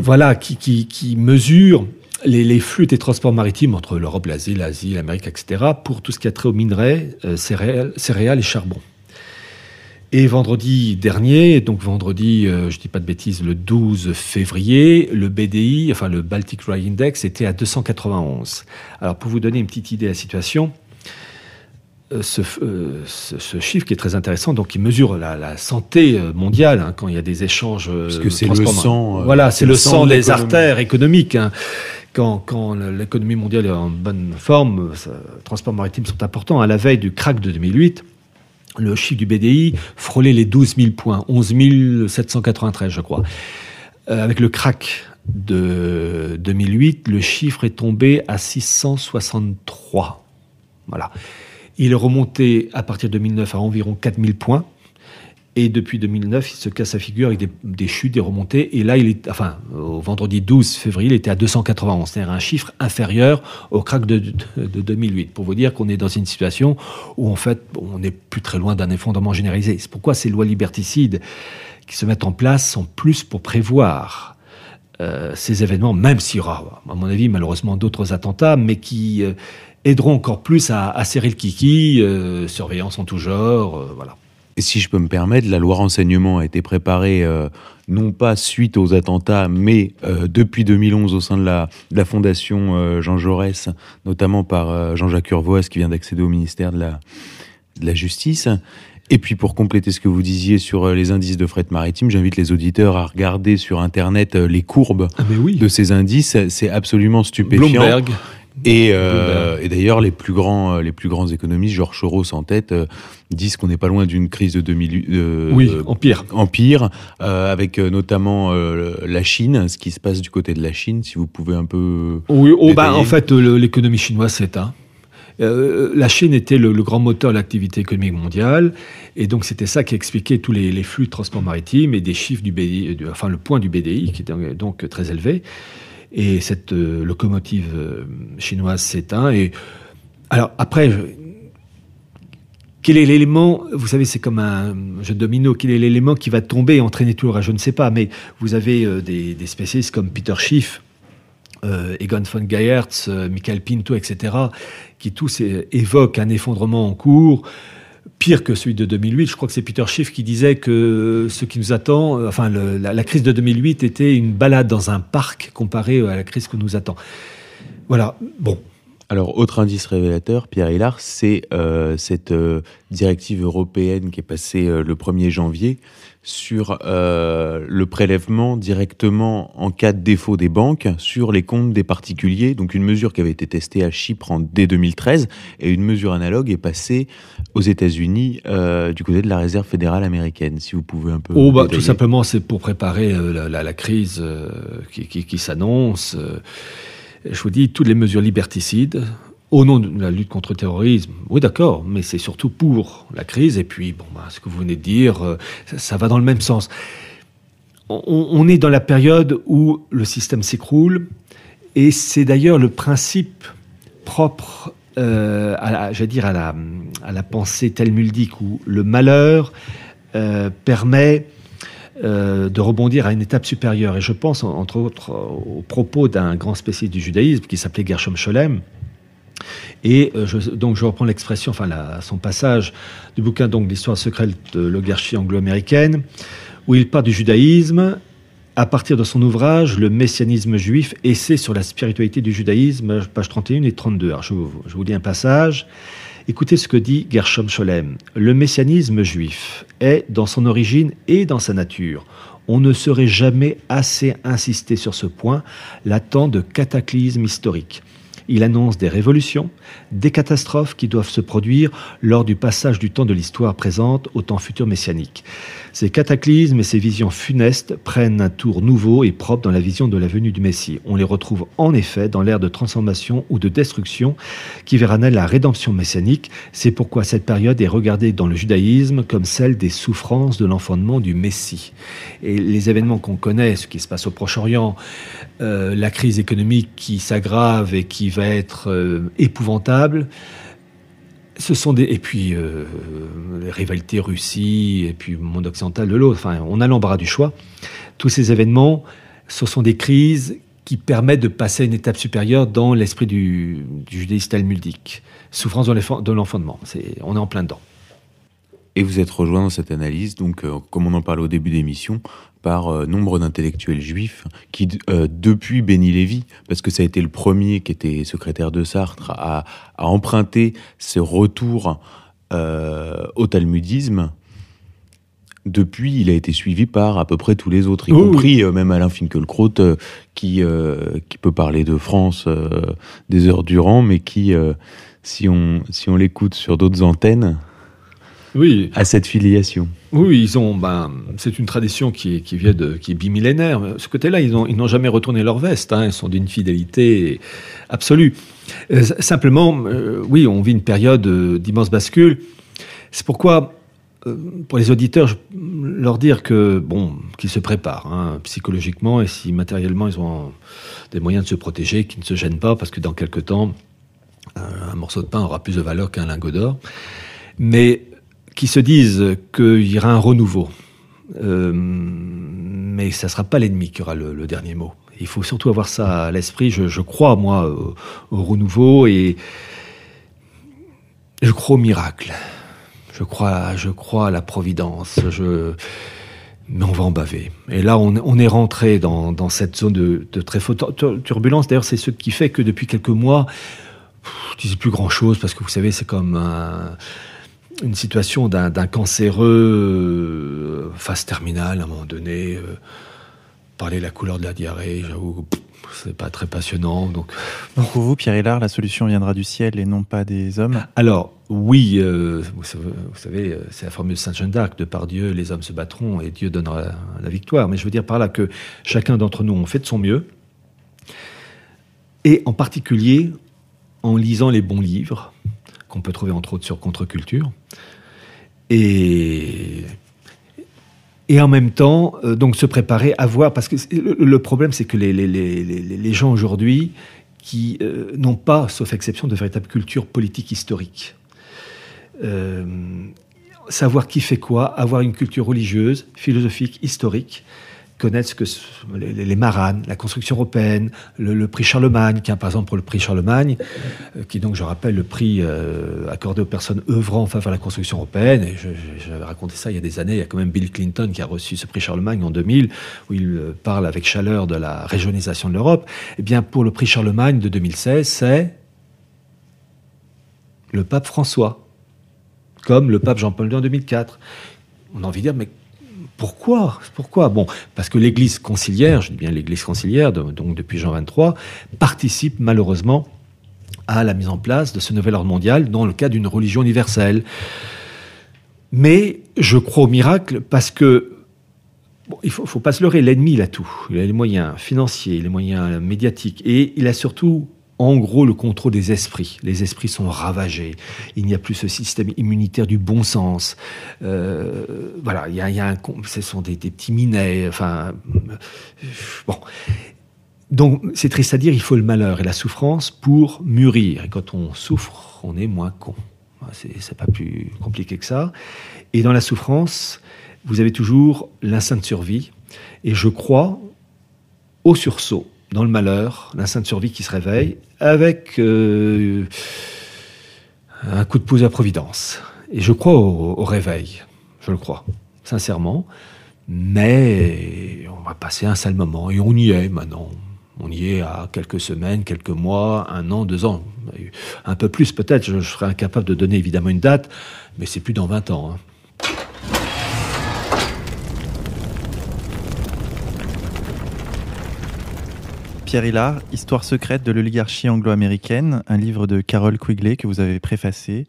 Voilà, qui, qui, mesure les, flux des transports maritimes entre l'Europe, l'Asie, l'Asie, l'Amérique, etc., pour tout ce qui a trait aux minerais, euh, céréales, et charbon. Et vendredi dernier, donc vendredi, euh, je ne dis pas de bêtises, le 12 février, le BDI, enfin le Baltic Dry Index, était à 291. Alors pour vous donner une petite idée de la situation, euh, euh, ce, chiffre qui est très intéressant, donc il mesure la, santé euh, mondiale hein, quand il y a des échanges. Parce que c'est le sang. voilà, c'est le, sang, des artères économiques. Hein. Quand, quand l'économie mondiale est en bonne forme, les transports maritimes sont importants. À la veille du crack de 2008, le chiffre du BDI frôlait les 12 000 points, 11 793, je crois. avec le crack de 2008, le chiffre est tombé à 663. Voilà. Il est remonté à partir de 2009 à environ 4000 points. Et depuis 2009, il se casse sa figure avec des, chutes, des remontées. Et là, il est, enfin, au vendredi 12 février, il était à 291, c'est-à-dire un chiffre inférieur au crack de, 2008. Pour vous dire qu'on est dans une situation où, en fait, on n'est plus très loin d'un effondrement généralisé. C'est pourquoi ces lois liberticides qui se mettent en place sont plus pour prévoir euh, ces événements, même s'il y aura, à mon avis, malheureusement, d'autres attentats, mais qui euh, aideront encore plus à, serrer le kiki, euh, surveillance en tout genre, euh, voilà. Et si je peux me permettre, la loi renseignement a été préparée euh, non pas suite aux attentats, mais depuis 2011 au sein de la, la fondation Jean Jaurès, notamment par Jean-Jacques Urvoas qui vient d'accéder au ministère de la, de la Justice. Et puis pour compléter ce que vous disiez sur les indices de fret maritime, j'invite les auditeurs à regarder sur Internet les courbes ah, de ces indices. C'est absolument stupéfiant. Bloomberg. Euh, et, d'ailleurs, les plus grands, euh, les plus grands économistes, Georges Soros en tête, euh, disent qu'on n'est pas loin d'une crise de 2000. oui, empire. Empire, avec notamment la Chine, ce qui se passe du côté de la Chine, si vous pouvez un peu. Oui, oh, bah, en fait, l'économie chinoise s'éteint. Euh, la Chine était le, grand moteur de l'activité économique mondiale, et donc c'était ça qui expliquait tous les, flux de transport maritime et des chiffres du BDI, enfin le point du BDI qui était donc très élevé. Et cette euh, locomotive euh, chinoise s'éteint. Et alors après, quel est l'élément Vous savez, c'est comme un jeu de domino. Quel est l'élément qui va tomber et entraîner tout le reste Je ne sais pas. Mais vous avez des, des spécialistes comme Peter Schiff euh, Egon von Geertz, euh, Michael Pinto, etc., qui tous évoquent un effondrement en cours, pire que celui de 2008. Je crois que c'est Peter Schiff qui disait que ce qui nous attend, euh, enfin la, crise de 2008 était une balade dans un parc comparé à la crise que nous attend. Voilà, bon. Alors, autre indice révélateur, Pierre Hillard, c'est cette directive européenne qui est passée le 1er janvier sur euh, le prélèvement directement en cas de défaut des banques sur les comptes des particuliers. Donc une mesure qui avait été testée à Chypre en, dès 2013 et une mesure analogue est passée aux États-Unis euh, du côté de la Réserve fédérale américaine. Si vous pouvez un peu. Oh, bah, tout simplement, c'est pour préparer euh, la, crise qui, qui s'annonce. Je vous dis, toutes les mesures liberticides au nom de la lutte contre le terrorisme, oui d'accord, mais c'est surtout pour la crise. Et puis, bon, bah, ce que vous venez de dire, euh, ça, va dans le même sens. On, est dans la période où le système s'écroule, et c'est d'ailleurs le principe propre, euh, à, dire, à la, la pensée talmudique, où le malheur euh, permet de rebondir à une étape supérieure. Et je pense, entre autres, aux propos d'un grand spécialiste du judaïsme qui s'appelait Gershom Scholem, et euh, donc je reprends l'expression, enfin son passage du bouquin donc l'histoire secrète de l'oligarchie anglo-américaine, où il part du judaïsme à partir de son ouvrage Le messianisme juif, essai sur la spiritualité du judaïsme, page 31 et 32. Alors je, vous lis un passage. Écoutez ce que dit Gershom Scholem. Le messianisme juif est, dans son origine et dans sa nature, on ne saurait jamais assez insister sur ce point, l'attente de cataclysme historique. Il annonce des révolutions, des catastrophes qui doivent se produire lors du passage du temps de l'histoire présente au temps futur messianique. Ces cataclysmes et ces visions funestes prennent un tour nouveau et propre dans la vision de la venue du Messie. On les retrouve en effet dans l'ère de transformation ou de destruction qui verra naître la rédemption messianique. C'est pourquoi cette période est regardée dans le judaïsme comme celle des souffrances de l'enfantement du Messie. Et les événements qu'on connaît, ce qui se passe au Proche-Orient, euh, la crise économique qui s'aggrave et qui va être euh, épouvantable, ce sont des et puis euh, les rivalités Russie et puis monde occidental de l'autre. Enfin, on a l'embarras du choix. Tous ces événements, ce sont des crises qui permettent de passer à une étape supérieure dans l'esprit du, du judaïsme talmudique. Souffrance de l'enfantement. on est en plein dedans. Et vous êtes rejoint dans cette analyse, donc, euh, comme on en parlait au début d'émission, par euh, nombre d'intellectuels juifs qui, euh, depuis Béni Lévy, parce que ça a été le premier qui était secrétaire de Sartre, à, emprunter ce retour euh, au talmudisme, depuis, il a été suivi par à peu près tous les autres, y compris même Alain Finkielkraut, qui, qui peut parler de France des heures durant, mais qui, si on, si on l'écoute sur d'autres antennes, oui. à cette filiation. Oui, ils ont. Ben, c'est une tradition qui, qui vient de, qui est bimillénaire. Ce côté-là, ils n'ont ils jamais retourné leur veste. Hein. Ils sont d'une fidélité absolue. Euh, simplement, euh, oui, on vit une période euh, d'immense bascule. C'est pourquoi, pour les auditeurs, leur dire que bon, qu'ils se préparent hein, psychologiquement et si matériellement ils ont des moyens de se protéger, qu'ils ne se gênent pas, parce que dans quelques temps, un morceau de pain aura plus de valeur qu'un lingot d'or. Mais qui se disent qu'il y aura un renouveau. Euh, mais ça ne sera pas l'ennemi qui aura le, dernier mot. Il faut surtout avoir ça à l'esprit. Je, crois, moi, au, renouveau et je crois au miracle. Je crois, je crois à la providence. Mais on va en baver. Et là, on, est rentré dans, cette zone de, très forte turbulence. D'ailleurs, c'est ce qui fait que depuis quelques mois, je ne dis plus grand-chose parce que vous savez, c'est comme un une situation d'un cancéreux euh, phase terminale à un moment donné. Euh, parler de la couleur de la diarrhée, j'avoue, c'est pas très passionnant. Donc, pour vous, Pierre Hillard, la solution viendra du ciel et non pas des hommes? Alors, oui, euh, vous, savez, c'est la formule Saint Jean d'Arc, de par Dieu, les hommes se battront et Dieu donnera la victoire. Mais je veux dire par là que chacun d'entre nous, on fait de son mieux. Et en particulier, en lisant les bons livres, qu'on peut trouver entre autres sur Contre-Culture. Et, en même temps, euh, donc se préparer à voir, parce que le, problème, c'est que les gens aujourd'hui qui euh, n'ont pas, sauf exception, de véritable culture politique historique. Euh, savoir qui fait quoi, avoir une culture religieuse, philosophique, historique, connaître ce que les, les, maranes, la construction européenne, le, prix Charlemagne, qui par exemple pour le prix Charlemagne, euh, qui donc je rappelle le prix euh, accordé aux personnes œuvrant en faveur de la construction européenne. Et j'avais raconté ça il y a des années. Il y a quand même Bill Clinton qui a reçu ce prix Charlemagne en 2000, où il euh, parle avec chaleur de la régionisation de l'Europe. Eh bien pour le prix Charlemagne de 2016, c'est le pape François, comme le pape Jean-Paul II en 2004. On a envie de dire mais pourquoi? Pourquoi? Parce que l'Église conciliaire, je dis bien l'Église conciliaire, donc depuis Jean 23, participe malheureusement à la mise en place de ce nouvel ordre mondial dans le cadre d'une religion universelle. Mais je crois au miracle parce que il faut, faut pas se leurrer, l'ennemi il a tout. Il a les moyens financiers, les moyens médiatiques, et il a surtout en gros le contrôle des esprits. Les esprits sont ravagés. Il n'y a plus ce système immunitaire du bon sens. Euh, voilà, il y a, un, ce sont des, petits minets. Enfin, bon. Donc, c'est triste à dire, il faut le malheur et la souffrance pour mûrir. Et quand on souffre, on est moins con. C'est pas plus compliqué que ça. Et dans la souffrance, vous avez toujours l'instinct de survie. Et je crois au sursaut dans le malheur, l'instinct de survie qui se réveille, avec euh, un coup de pouce à Providence. Et je crois au, réveil, je le crois, sincèrement. Mais on va passer un sale moment, et on y est maintenant. On y est à quelques semaines, quelques mois, un an, deux ans. Un peu plus peut-être, je, serais incapable de donner évidemment une date, mais c'est plus dans 20 ans. Hein. Pierre Hillard, Histoire secrète de l'oligarchie anglo-américaine, un livre de Carole Quigley que vous avez préfacé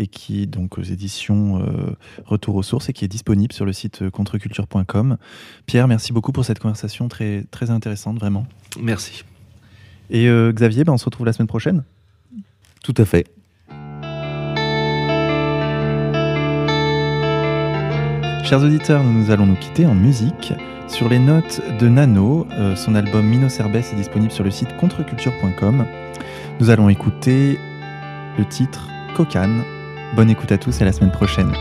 et qui donc aux éditions euh, Retour aux sources et qui est disponible sur le site euh, contreculture.com. Pierre, merci beaucoup pour cette conversation très, très intéressante, vraiment. Merci. Et euh, Xavier, ben, on se retrouve la semaine prochaine Tout à fait. Chers auditeurs, nous allons nous quitter en musique sur les notes de Nano. Euh, son album Mino Cerbes est disponible sur le site contreculture.com. Nous allons écouter le titre Cocan. Bonne écoute à tous et à la semaine prochaine.